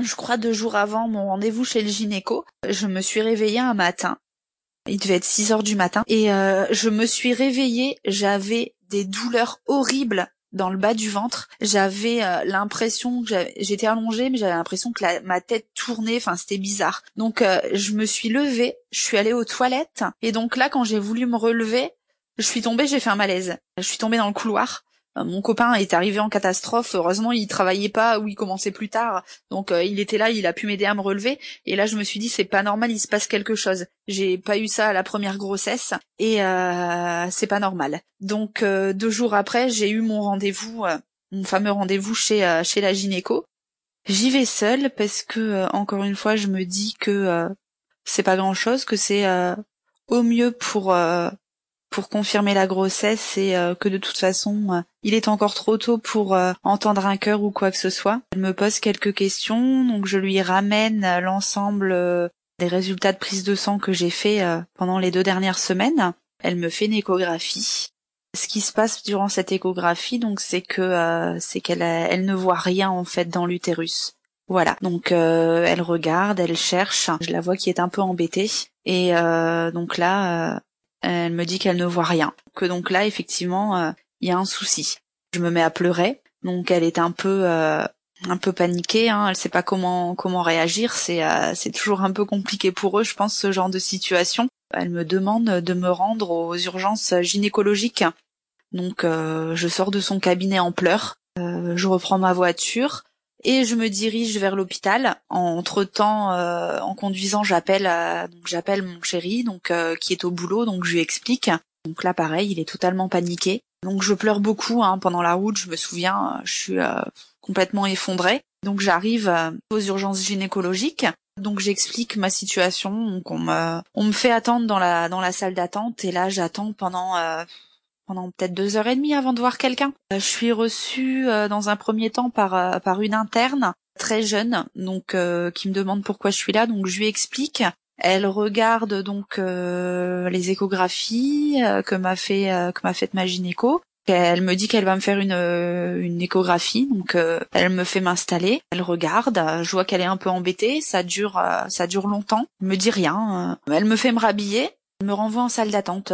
Speaker 1: je crois deux jours avant mon rendez-vous chez le gynéco, je me suis réveillée un matin. Il devait être 6 heures du matin. Et je me suis réveillée, j'avais des douleurs horribles dans le bas du ventre. J'avais euh, l'impression que j'étais allongée, mais j'avais l'impression que ma tête tournait. Enfin, c'était bizarre. Donc, euh, je me suis levée, je suis allée aux toilettes, et donc là, quand j'ai voulu me relever, je suis tombée, j'ai fait un malaise. Je suis tombée dans le couloir. Euh, mon copain est arrivé en catastrophe. Heureusement, il travaillait pas ou il commençait plus tard. Donc, euh, il était là, il a pu m'aider à me relever. Et là, je me suis dit, c'est pas normal, il se passe quelque chose. J'ai pas eu ça à la première grossesse et euh, c'est pas normal. Donc, deux jours après, j'ai eu mon rendez-vous, mon fameux rendez-vous chez chez la gynéco. J'y vais seule parce que encore une fois, je me dis que c'est pas grand chose, que c'est au mieux pour pour confirmer la grossesse et euh, que de toute façon euh, il est encore trop tôt pour euh, entendre un cœur ou quoi que ce soit. Elle me pose quelques questions, donc je lui ramène l'ensemble des résultats de prise de sang que j'ai fait pendant les deux dernières semaines. Elle me fait une échographie. Ce qui se passe durant cette échographie, donc, c'est que c'est qu'elle elle ne voit rien en fait dans l'utérus. Voilà. Donc elle regarde, elle cherche. Je la vois qui est un peu embêtée. Et donc là, elle me dit qu'elle ne voit rien. Que donc là, effectivement, euh, il y a un souci. Je me mets à pleurer. Donc elle est un peu euh, un peu paniquée. Hein. Elle sait pas comment comment réagir. C'est euh, c'est toujours un peu compliqué pour eux, je pense, ce genre de situation. Elle me demande de me rendre aux urgences gynécologiques. Donc je sors de son cabinet en pleurs. je reprends ma voiture et je me dirige vers l'hôpital. Entre temps, euh, en conduisant, j'appelle euh, j'appelle mon chéri, donc euh, qui est au boulot, donc je lui explique. Donc là, pareil, il est totalement paniqué. Donc je pleure beaucoup hein, pendant la route. Je me souviens, je suis complètement effondrée. Donc j'arrive aux urgences gynécologiques. Donc j'explique ma situation. Donc on me on me fait attendre dans la dans la salle d'attente et là j'attends pendant pendant peut-être deux heures et demie avant de voir quelqu'un. Euh, je suis reçue euh, dans un premier temps par euh, par une interne très jeune, donc qui me demande pourquoi je suis là, donc je lui explique. Elle regarde donc les échographies que m'a fait que m'a fait ma gynéco. Elle me dit qu'elle va me faire une, une échographie, donc elle me fait m'installer. Elle regarde, je vois qu'elle est un peu embêtée. Ça dure, ça dure longtemps. Elle me dit rien. Elle me fait me rhabiller. Elle me renvoie en salle d'attente.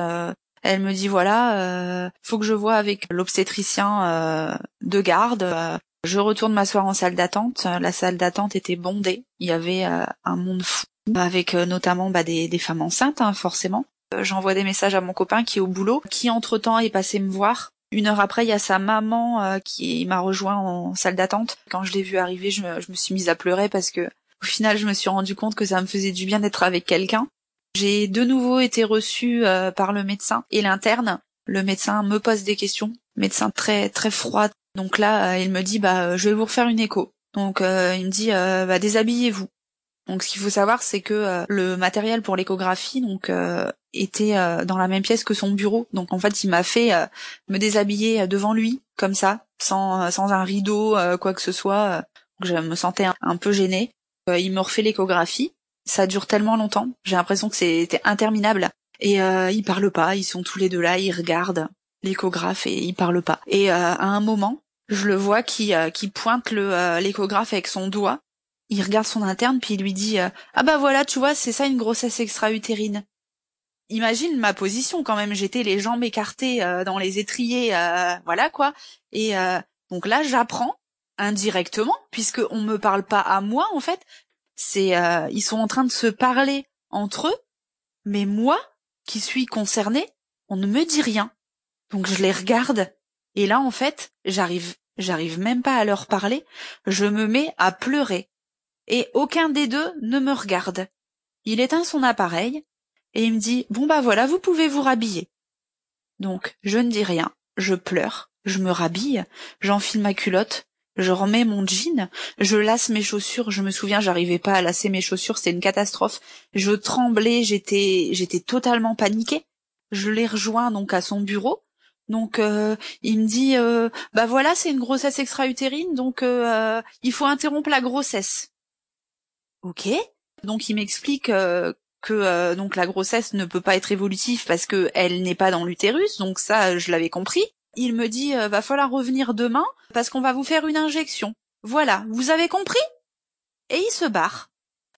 Speaker 1: Elle me dit voilà, euh, faut que je vois avec l'obstétricien euh, de garde. Je retourne m'asseoir en salle d'attente. La salle d'attente était bondée. Il y avait euh, un monde fou, avec euh, notamment bah, des, des, femmes enceintes, hein, forcément. J'envoie des messages à mon copain qui est au boulot, qui entre-temps est passé me voir. Une heure après, il y a sa maman qui m'a rejoint en salle d'attente. Quand je l'ai vu arriver, je me, je me suis mise à pleurer parce que au final, je me suis rendu compte que ça me faisait du bien d'être avec quelqu'un. J'ai de nouveau été reçue euh, par le médecin et l'interne. Le médecin me pose des questions, médecin très très froid. Donc là, euh, il me dit bah euh, je vais vous refaire une écho. Donc il me dit bah déshabillez-vous. Donc ce qu'il faut savoir c'est que le matériel pour l'échographie donc était dans la même pièce que son bureau. Donc en fait, il m'a fait me déshabiller devant lui comme ça, sans sans un rideau quoi que ce soit. je me sentais un peu gênée. il me refait l'échographie ça dure tellement longtemps. J'ai l'impression que c'était interminable. Et euh, ils parlent pas, ils sont tous les deux là, ils regardent l'échographe et ils parlent pas. Et euh, à un moment, je le vois qui euh, qui pointe le euh, l'échographe avec son doigt. Il regarde son interne puis il lui dit ah bah voilà tu vois c'est ça une grossesse extra-utérine. Imagine ma position quand même, j'étais les jambes écartées dans les étriers, voilà quoi. Et donc là j'apprends indirectement puisque on me parle pas à moi en fait, c'est euh, ils sont en train de se parler entre eux, mais moi, qui suis concernée, on ne me dit rien. Donc je les regarde et là en fait, j'arrive j'arrive même pas à leur parler, je me mets à pleurer. Et aucun des deux ne me regarde. Il éteint son appareil et il me dit "Bon bah voilà, vous pouvez vous rhabiller." Donc, je ne dis rien, je pleure, je me rhabille, j'enfile ma culotte, je remets mon jean, je lasse mes chaussures, je me souviens, j'arrivais pas à lasser mes chaussures, c'était une catastrophe. Je tremblais, j'étais j'étais totalement paniquée. Je l'ai rejoint donc à son bureau. Donc euh, il me dit euh, bah voilà, c'est une grossesse extra-utérine, donc euh, il faut interrompre la grossesse. OK Donc il m'explique que donc la grossesse ne peut pas être évolutive parce que elle n'est pas dans l'utérus, donc ça je l'avais compris. Il me dit euh, va falloir revenir demain parce qu'on va vous faire une injection. Voilà, vous avez compris? Et il se barre.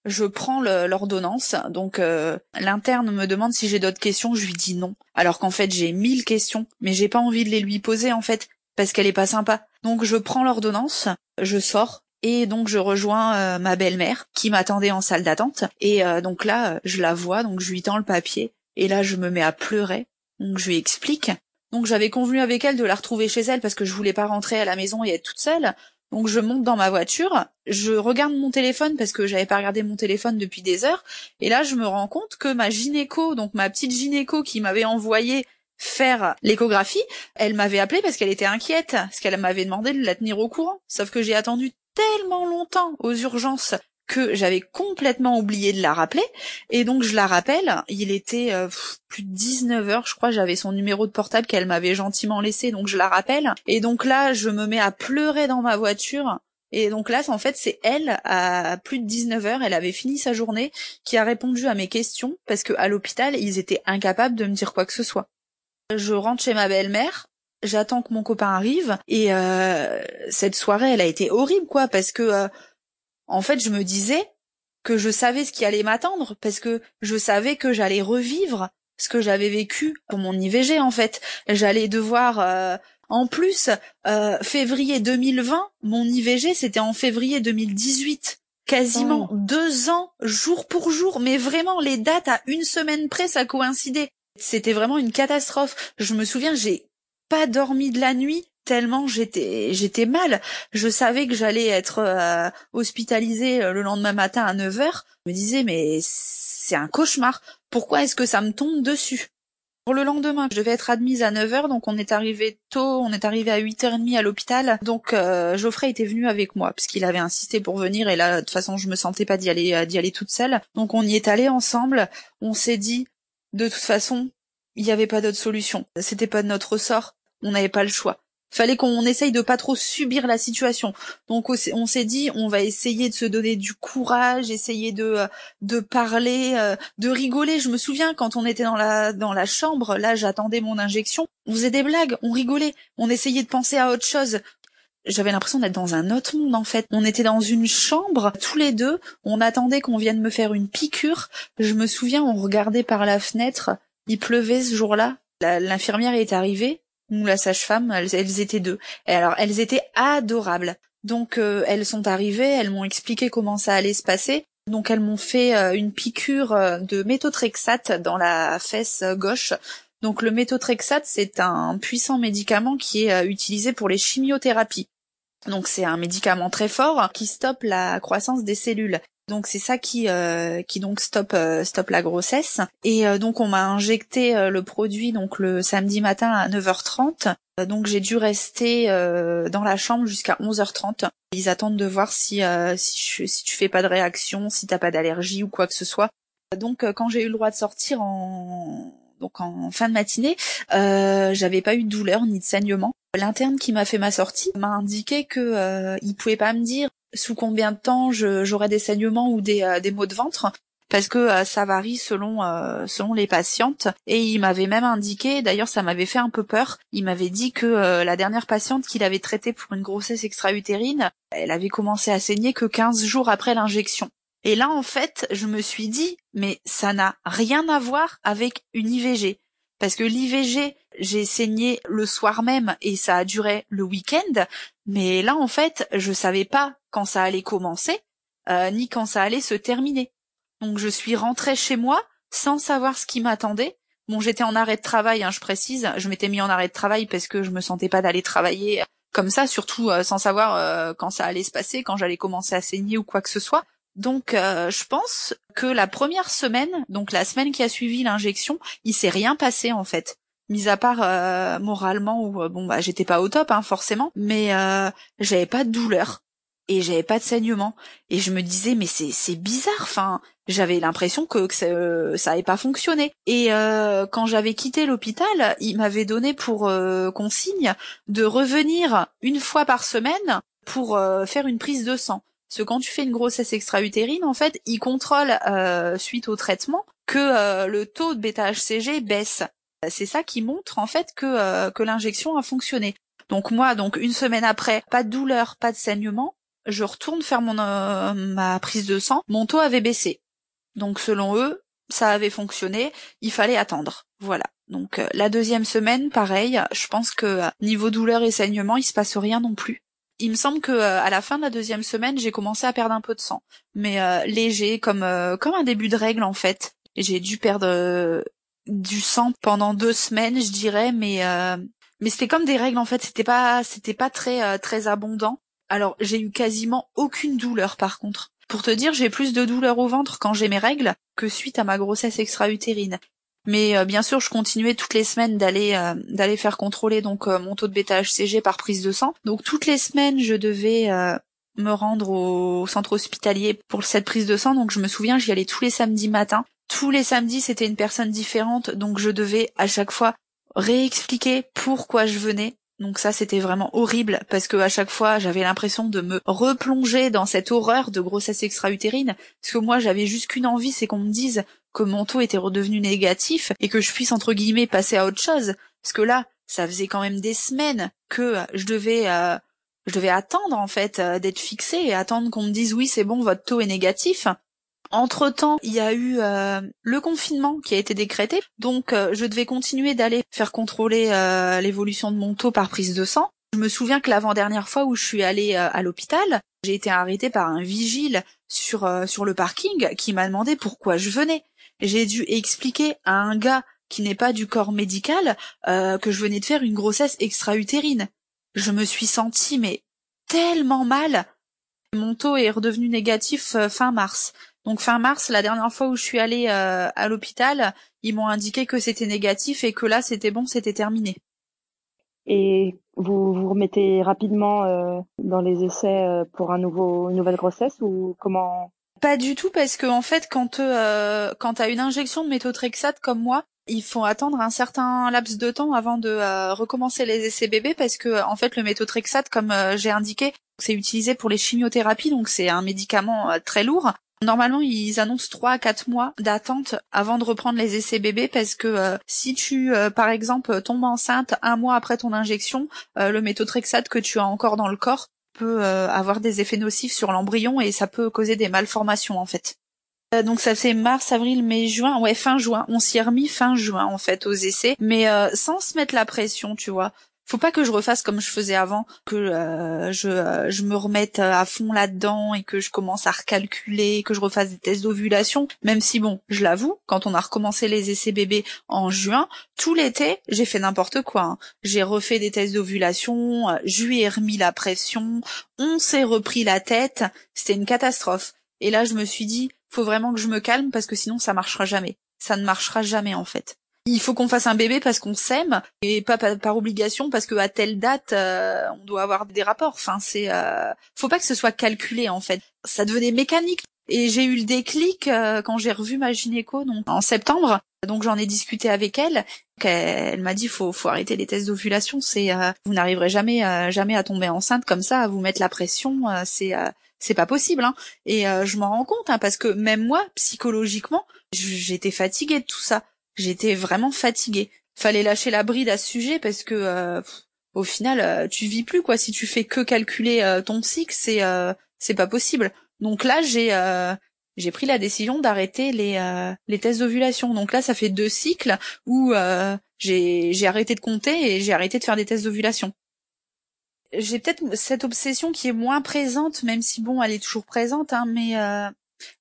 Speaker 1: Je prends l'ordonnance, donc euh, l'interne me demande si j'ai d'autres questions, je lui dis non. Alors qu'en fait j'ai mille questions, mais j'ai pas envie de les lui poser en fait, parce qu'elle est pas sympa. Donc je prends l'ordonnance, je sors, et donc je rejoins euh, ma belle-mère qui m'attendait en salle d'attente. Et donc là, je la vois, donc je lui tends le papier, et là je me mets à pleurer. Donc je lui explique, donc j'avais convenu avec elle de la retrouver chez elle parce que je voulais pas rentrer à la maison et être toute seule. Donc je monte dans ma voiture, je regarde mon téléphone parce que j'avais pas regardé mon téléphone depuis des heures, et là je me rends compte que ma gynéco, donc ma petite gynéco qui m'avait envoyé faire l'échographie, elle m'avait appelé parce qu'elle était inquiète, parce qu'elle m'avait demandé de la tenir au courant. Sauf que j'ai attendu tellement longtemps aux urgences que j'avais complètement oublié de la rappeler. Et donc je la rappelle, il était euh, plus de 19 heures, je crois, j'avais son numéro de portable qu'elle m'avait gentiment laissé, donc je la rappelle. Et donc là, je me mets à pleurer dans ma voiture. Et donc là, en fait, c'est elle, à plus de 19 heures, elle avait fini sa journée, qui a répondu à mes questions, parce que à l'hôpital, ils étaient incapables de me dire quoi que ce soit. Je rentre chez ma belle-mère, j'attends que mon copain arrive, et euh, cette soirée, elle a été horrible, quoi, parce que... Euh, en fait, je me disais que je savais ce qui allait m'attendre parce que je savais que j'allais revivre ce que j'avais vécu pour mon IVG en fait. J'allais devoir euh, en plus euh, février 2020, mon IVG c'était en février 2018. Quasiment oh. deux ans, jour pour jour, mais vraiment les dates à une semaine près, ça coïncidait. C'était vraiment une catastrophe. Je me souviens, j'ai pas dormi de la nuit tellement j'étais j'étais mal. Je savais que j'allais être euh, hospitalisée euh, le lendemain matin à 9h. Je me disais mais c'est un cauchemar. Pourquoi est-ce que ça me tombe dessus? Pour le lendemain, je devais être admise à 9h donc on est arrivé tôt, on est arrivé à 8h30 à l'hôpital. Donc euh, Geoffrey était venu avec moi puisqu'il avait insisté pour venir et là de toute façon je me sentais pas d'y aller d'y aller toute seule. Donc on y est allé ensemble. On s'est dit de toute façon, il n'y avait pas d'autre solution. C'était pas de notre sort. On n'avait pas le choix Fallait qu'on essaye de pas trop subir la situation. Donc on s'est dit, on va essayer de se donner du courage, essayer de euh, de parler, euh, de rigoler. Je me souviens quand on était dans la dans la chambre, là j'attendais mon injection, on faisait des blagues, on rigolait, on essayait de penser à autre chose j'avais l'impression d'être dans un autre monde en fait. On était dans une chambre tous les deux, on attendait qu'on vienne me faire une piqûre. Je me souviens, on regardait par la fenêtre, il pleuvait ce jour-là. L'infirmière est arrivée, ou la sage-femme, elles, étaient deux. Et alors elles étaient adorables. Donc euh, elles sont arrivées, elles m'ont expliqué comment ça allait se passer. Donc elles m'ont fait euh, une piqûre euh, de méthotrexate dans la fesse gauche donc le méthotrexate, c'est un puissant médicament qui est utilisé pour les chimiothérapies. Donc c'est un médicament très fort qui stoppe la croissance des cellules. Donc c'est ça qui euh, qui donc stoppe euh, stoppe la grossesse et euh, donc on m'a injecté le produit donc le samedi matin à 9h30. Donc j'ai dû rester dans la chambre jusqu'à 11h30. Ils attendent de voir si si, si tu fais pas de réaction, si t'as pas d'allergie ou quoi que ce soit. Donc quand j'ai eu le droit de sortir en donc en fin de matinée, j'avais pas eu de douleur ni de saignement. L'interne qui m'a fait ma sortie m'a indiqué que euh, il pouvait pas me dire sous combien de temps j'aurais des saignements ou des, euh, des maux de ventre? Parce que euh, ça varie selon euh, selon les patientes. Et il m'avait même indiqué d'ailleurs ça m'avait fait un peu peur. Il m'avait dit que la dernière patiente qu'il avait traitée pour une grossesse extra-utérine elle avait commencé à saigner que 15 jours après l'injection. Et là en fait je me suis dit mais ça n'a rien à voir avec une IVG parce que l'IVG, j'ai saigné le soir même et ça a duré le week-end, mais là en fait, je savais pas quand ça allait commencer, euh, ni quand ça allait se terminer. Donc je suis rentrée chez moi sans savoir ce qui m'attendait. Bon, j'étais en arrêt de travail, hein, je précise. Je m'étais mis en arrêt de travail parce que je me sentais pas d'aller travailler comme ça, surtout euh, sans savoir euh, quand ça allait se passer, quand j'allais commencer à saigner ou quoi que ce soit. Donc euh, je pense que la première semaine, donc la semaine qui a suivi l'injection, il s'est rien passé en fait. Mis à part euh, moralement où euh, bon bah j'étais pas au top hein, forcément, mais j'avais pas de douleur et j'avais pas de saignement. Et je me disais mais c'est c'est bizarre enfin j'avais l'impression que, ça, ça avait pas fonctionné. Et quand j'avais quitté l'hôpital il m'avait donné pour consigne de revenir une fois par semaine pour faire une prise de sang. Parce que quand tu fais une grossesse extra-utérine, en fait, ils contrôlent euh, suite au traitement que euh, le taux de bêta-HCG baisse. C'est ça qui montre en fait que euh, que l'injection a fonctionné. Donc moi, donc une semaine après, pas de douleur, pas de saignement, je retourne faire mon ma prise de sang. Mon taux avait baissé. Donc selon eux, ça avait fonctionné. Il fallait attendre. Voilà. Donc la deuxième semaine, pareil. Je pense que niveau douleur et saignement, il se passe rien non plus. Il me semble que euh, à la fin de la deuxième semaine, j'ai commencé à perdre un peu de sang, mais euh, léger, comme euh, comme un début de règle en fait. J'ai dû perdre du sang pendant deux semaines, je dirais, mais mais c'était comme des règles en fait. C'était pas c'était pas très très abondant. Alors j'ai eu quasiment aucune douleur par contre. Pour te dire, j'ai plus de douleur au ventre quand j'ai mes règles que suite à ma grossesse extra-utérine. Mais euh, bien sûr, je continuais toutes les semaines d'aller euh, d'aller faire contrôler donc euh, mon taux de bêta HCG par prise de sang. Donc toutes les semaines, je devais me rendre au centre hospitalier pour cette prise de sang. Donc je me souviens, j'y allais tous les samedis matins. Tous les samedis, c'était une personne différente, donc je devais à chaque fois réexpliquer pourquoi je venais. Donc ça, c'était vraiment horrible parce que à chaque fois, j'avais l'impression de me replonger dans cette horreur de grossesse extra-utérine. Parce que moi, j'avais juste qu'une envie, c'est qu'on me dise que mon taux était redevenu négatif et que je puisse entre guillemets passer à autre chose. Parce que là, ça faisait quand même des semaines que je devais euh, je devais attendre en fait euh, d'être fixée et attendre qu'on me dise oui c'est bon votre taux est négatif. Entre temps, il y a eu euh, le confinement qui a été décrété, donc je devais continuer d'aller faire contrôler l'évolution de mon taux par prise de sang. Je me souviens que l'avant-dernière fois où je suis allée à l'hôpital, j'ai été arrêtée par un vigile sur sur le parking qui m'a demandé pourquoi je venais j'ai dû expliquer à un gars qui n'est pas du corps médical euh, que je venais de faire une grossesse extra-utérine. Je me suis sentie mais tellement mal. Mon taux est redevenu négatif euh, fin mars. Donc fin mars, la dernière fois où je suis allée euh, à l'hôpital, ils m'ont indiqué que c'était négatif et que là c'était bon, c'était terminé.
Speaker 2: Et vous vous remettez rapidement dans les essais pour un nouveau une nouvelle grossesse ou comment?
Speaker 1: Pas du tout parce que en fait quand euh, quand t'as une injection de méthotrexate comme moi, il faut attendre un certain laps de temps avant de recommencer les essais bébés parce que en fait le méthotrexate comme j'ai indiqué c'est utilisé pour les chimiothérapies donc c'est un médicament très lourd Normalement, ils annoncent 3 à 4 mois d'attente avant de reprendre les essais bébés parce que euh, si tu, euh, par exemple, tombes enceinte un mois après ton injection, euh, le méthotrexate que tu as encore dans le corps peut avoir des effets nocifs sur l'embryon et ça peut causer des malformations en fait. Donc ça fait mars, avril, mai, juin, ouais fin juin. On s'y est remis fin juin en fait aux essais, mais sans se mettre la pression, tu vois faut pas que je refasse comme je faisais avant, que euh, je, euh, je me remette à fond là-dedans et que je commence à recalculer, que je refasse des tests d'ovulation, même si bon, je l'avoue, quand on a recommencé les essais bébés en juin, tout l'été, j'ai fait n'importe quoi. Hein. J'ai refait des tests d'ovulation, euh, je remis la pression, on s'est repris la tête, c'était une catastrophe. Et là, je me suis dit, faut vraiment que je me calme parce que sinon ça marchera jamais. Ça ne marchera jamais en fait il faut qu'on fasse un bébé parce qu'on s'aime et pas par, obligation parce que à telle date euh, on doit avoir des rapports. Enfin, c'est euh, faut pas que ce soit calculé en fait. Ça devenait mécanique. Et j'ai eu le déclic euh, quand j'ai revu ma gynéco donc en septembre. Donc j'en ai discuté avec elle. Elle, m'a dit faut faut arrêter les tests d'ovulation. C'est vous n'arriverez jamais jamais à tomber enceinte comme ça, à vous mettre la pression. c'est c'est pas possible. Hein. Et je m'en rends compte hein, parce que même moi psychologiquement j'étais fatiguée de tout ça j'étais vraiment fatiguée. Fallait lâcher la bride à ce sujet parce que euh, au final euh, tu vis plus quoi si tu fais que calculer euh, ton cycle, c'est c'est pas possible. Donc là j'ai j'ai pris la décision d'arrêter les les tests d'ovulation. Donc là ça fait deux cycles où j'ai j'ai arrêté de compter et j'ai arrêté de faire des tests d'ovulation. J'ai peut-être cette obsession qui est moins présente, même si bon, elle est toujours présente, hein, mais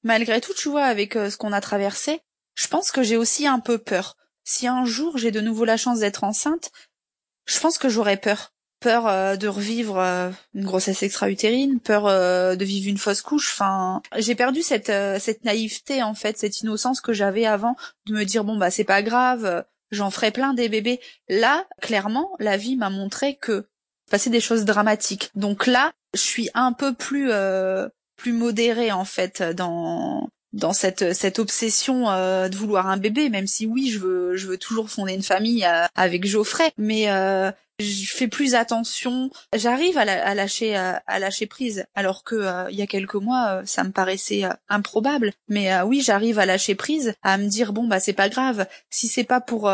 Speaker 1: malgré tout, tu vois, avec ce qu'on a traversé, je pense que j'ai aussi un peu peur. Si un jour j'ai de nouveau la chance d'être enceinte, je pense que j'aurais peur. Peur euh, de revivre euh, une grossesse extra-utérine, peur euh, de vivre une fausse couche. Enfin, j'ai perdu cette cette naïveté en fait, cette innocence que j'avais avant de me dire bon bah c'est pas grave, j'en ferai plein des bébés. Là, clairement, la vie m'a montré que passer des choses dramatiques. Donc là, je suis un peu plus plus modérée en fait dans dans cette cette obsession euh, de vouloir un bébé même si oui je veux je veux toujours fonder une famille euh, avec Geoffrey. Mais euh, je fais plus attention. J'arrive à, lâcher à, lâcher prise. Alors que il y a quelques mois ça me paraissait improbable. Mais oui j'arrive à lâcher prise à me dire bon bah c'est pas grave. Si c'est pas pour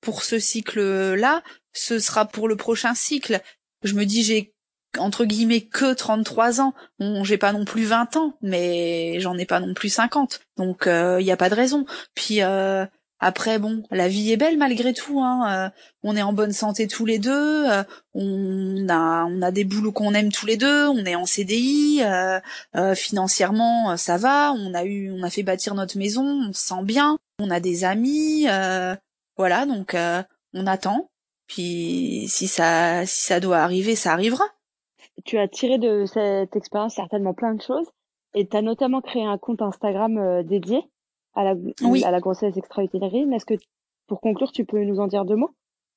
Speaker 1: pour ce cycle là ce sera pour le prochain cycle. Je me dis j'ai entre guillemets que 33 ans. J'ai pas non plus 20 ans, mais j'en ai pas non plus 50. Donc il euh, y a pas de raison. Puis euh, après bon, la vie est belle malgré tout hein. Euh, on est en bonne santé tous les deux, on a on a des boulots qu'on aime tous les deux, on est en CDI, financièrement ça va, on a eu on a fait bâtir notre maison, on se sent bien, on a des amis voilà, donc on attend. Puis si ça si ça doit arriver, ça arrivera
Speaker 2: tu as tiré de cette expérience certainement plein de choses et tu as notamment créé un compte Instagram euh, dédié à la, à la grossesse extra-utérine. Est-ce que, pour conclure, tu peux nous en dire deux mots?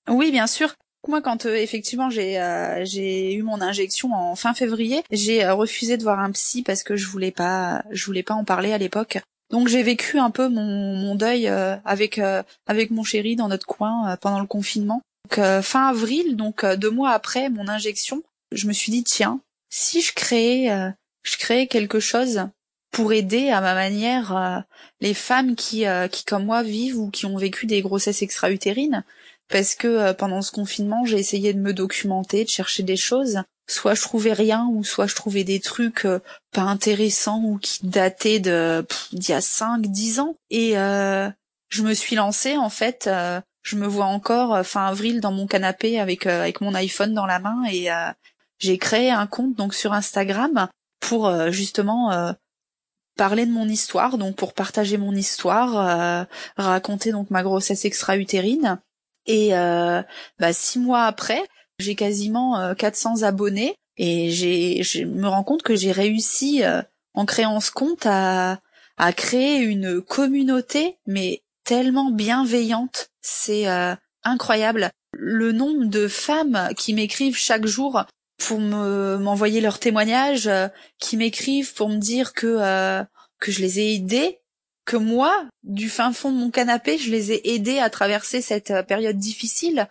Speaker 1: Oui, bien sûr. Moi, quand euh, effectivement j'ai euh, j'ai eu mon injection en fin février, j'ai refusé de voir un psy parce que je voulais pas je voulais pas en parler à l'époque. Donc j'ai vécu un peu mon, mon deuil avec avec mon chéri dans notre coin pendant le confinement. Donc fin avril, donc deux mois après mon injection, je me suis dit tiens, si je créais, euh, je créais quelque chose pour aider à ma manière euh, les femmes qui, euh, qui comme moi vivent ou qui ont vécu des grossesses extra-utérines, parce que pendant ce confinement j'ai essayé de me documenter, de chercher des choses. Soit je trouvais rien, ou soit je trouvais des trucs pas intéressants ou qui dataient de d'il y a 5, 10 ans. Et je me suis lancée en fait. je me vois encore fin avril dans mon canapé avec avec mon iPhone dans la main et j'ai créé un compte donc sur Instagram pour euh, justement euh, parler de mon histoire, donc pour partager mon histoire, euh, raconter donc ma grossesse extra-utérine. Et bah, six mois après, j'ai quasiment 400 abonnés et j'ai, je me rends compte que j'ai réussi en créant ce compte à, à créer une communauté, mais tellement bienveillante, c'est incroyable. Le nombre de femmes qui m'écrivent chaque jour pour me m'envoyer leurs témoignages, euh, qui m'écrivent pour me dire que euh, que je les ai aidés. que moi, du fin fond de mon canapé, je les ai aidés à traverser cette euh, période difficile.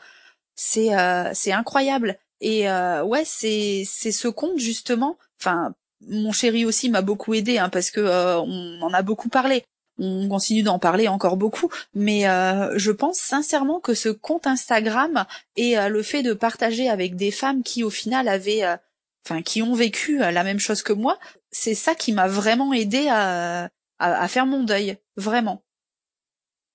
Speaker 1: C'est euh, c'est incroyable. Et euh, ouais, c'est c'est ce compte justement. Enfin, mon chéri aussi m'a beaucoup aidé hein, parce que on en a beaucoup parlé. On continue d'en parler encore beaucoup, mais je pense sincèrement que ce compte Instagram et le fait de partager avec des femmes qui au final avaient enfin qui ont vécu la même chose que moi, c'est ça qui m'a vraiment aidé à, à, faire mon deuil, vraiment.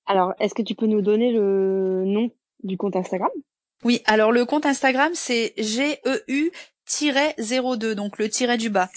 Speaker 2: Alors, est-ce que tu peux nous donner le nom du compte Instagram?
Speaker 1: Oui, alors le compte Instagram c'est GEU-02, donc le tiret du bas.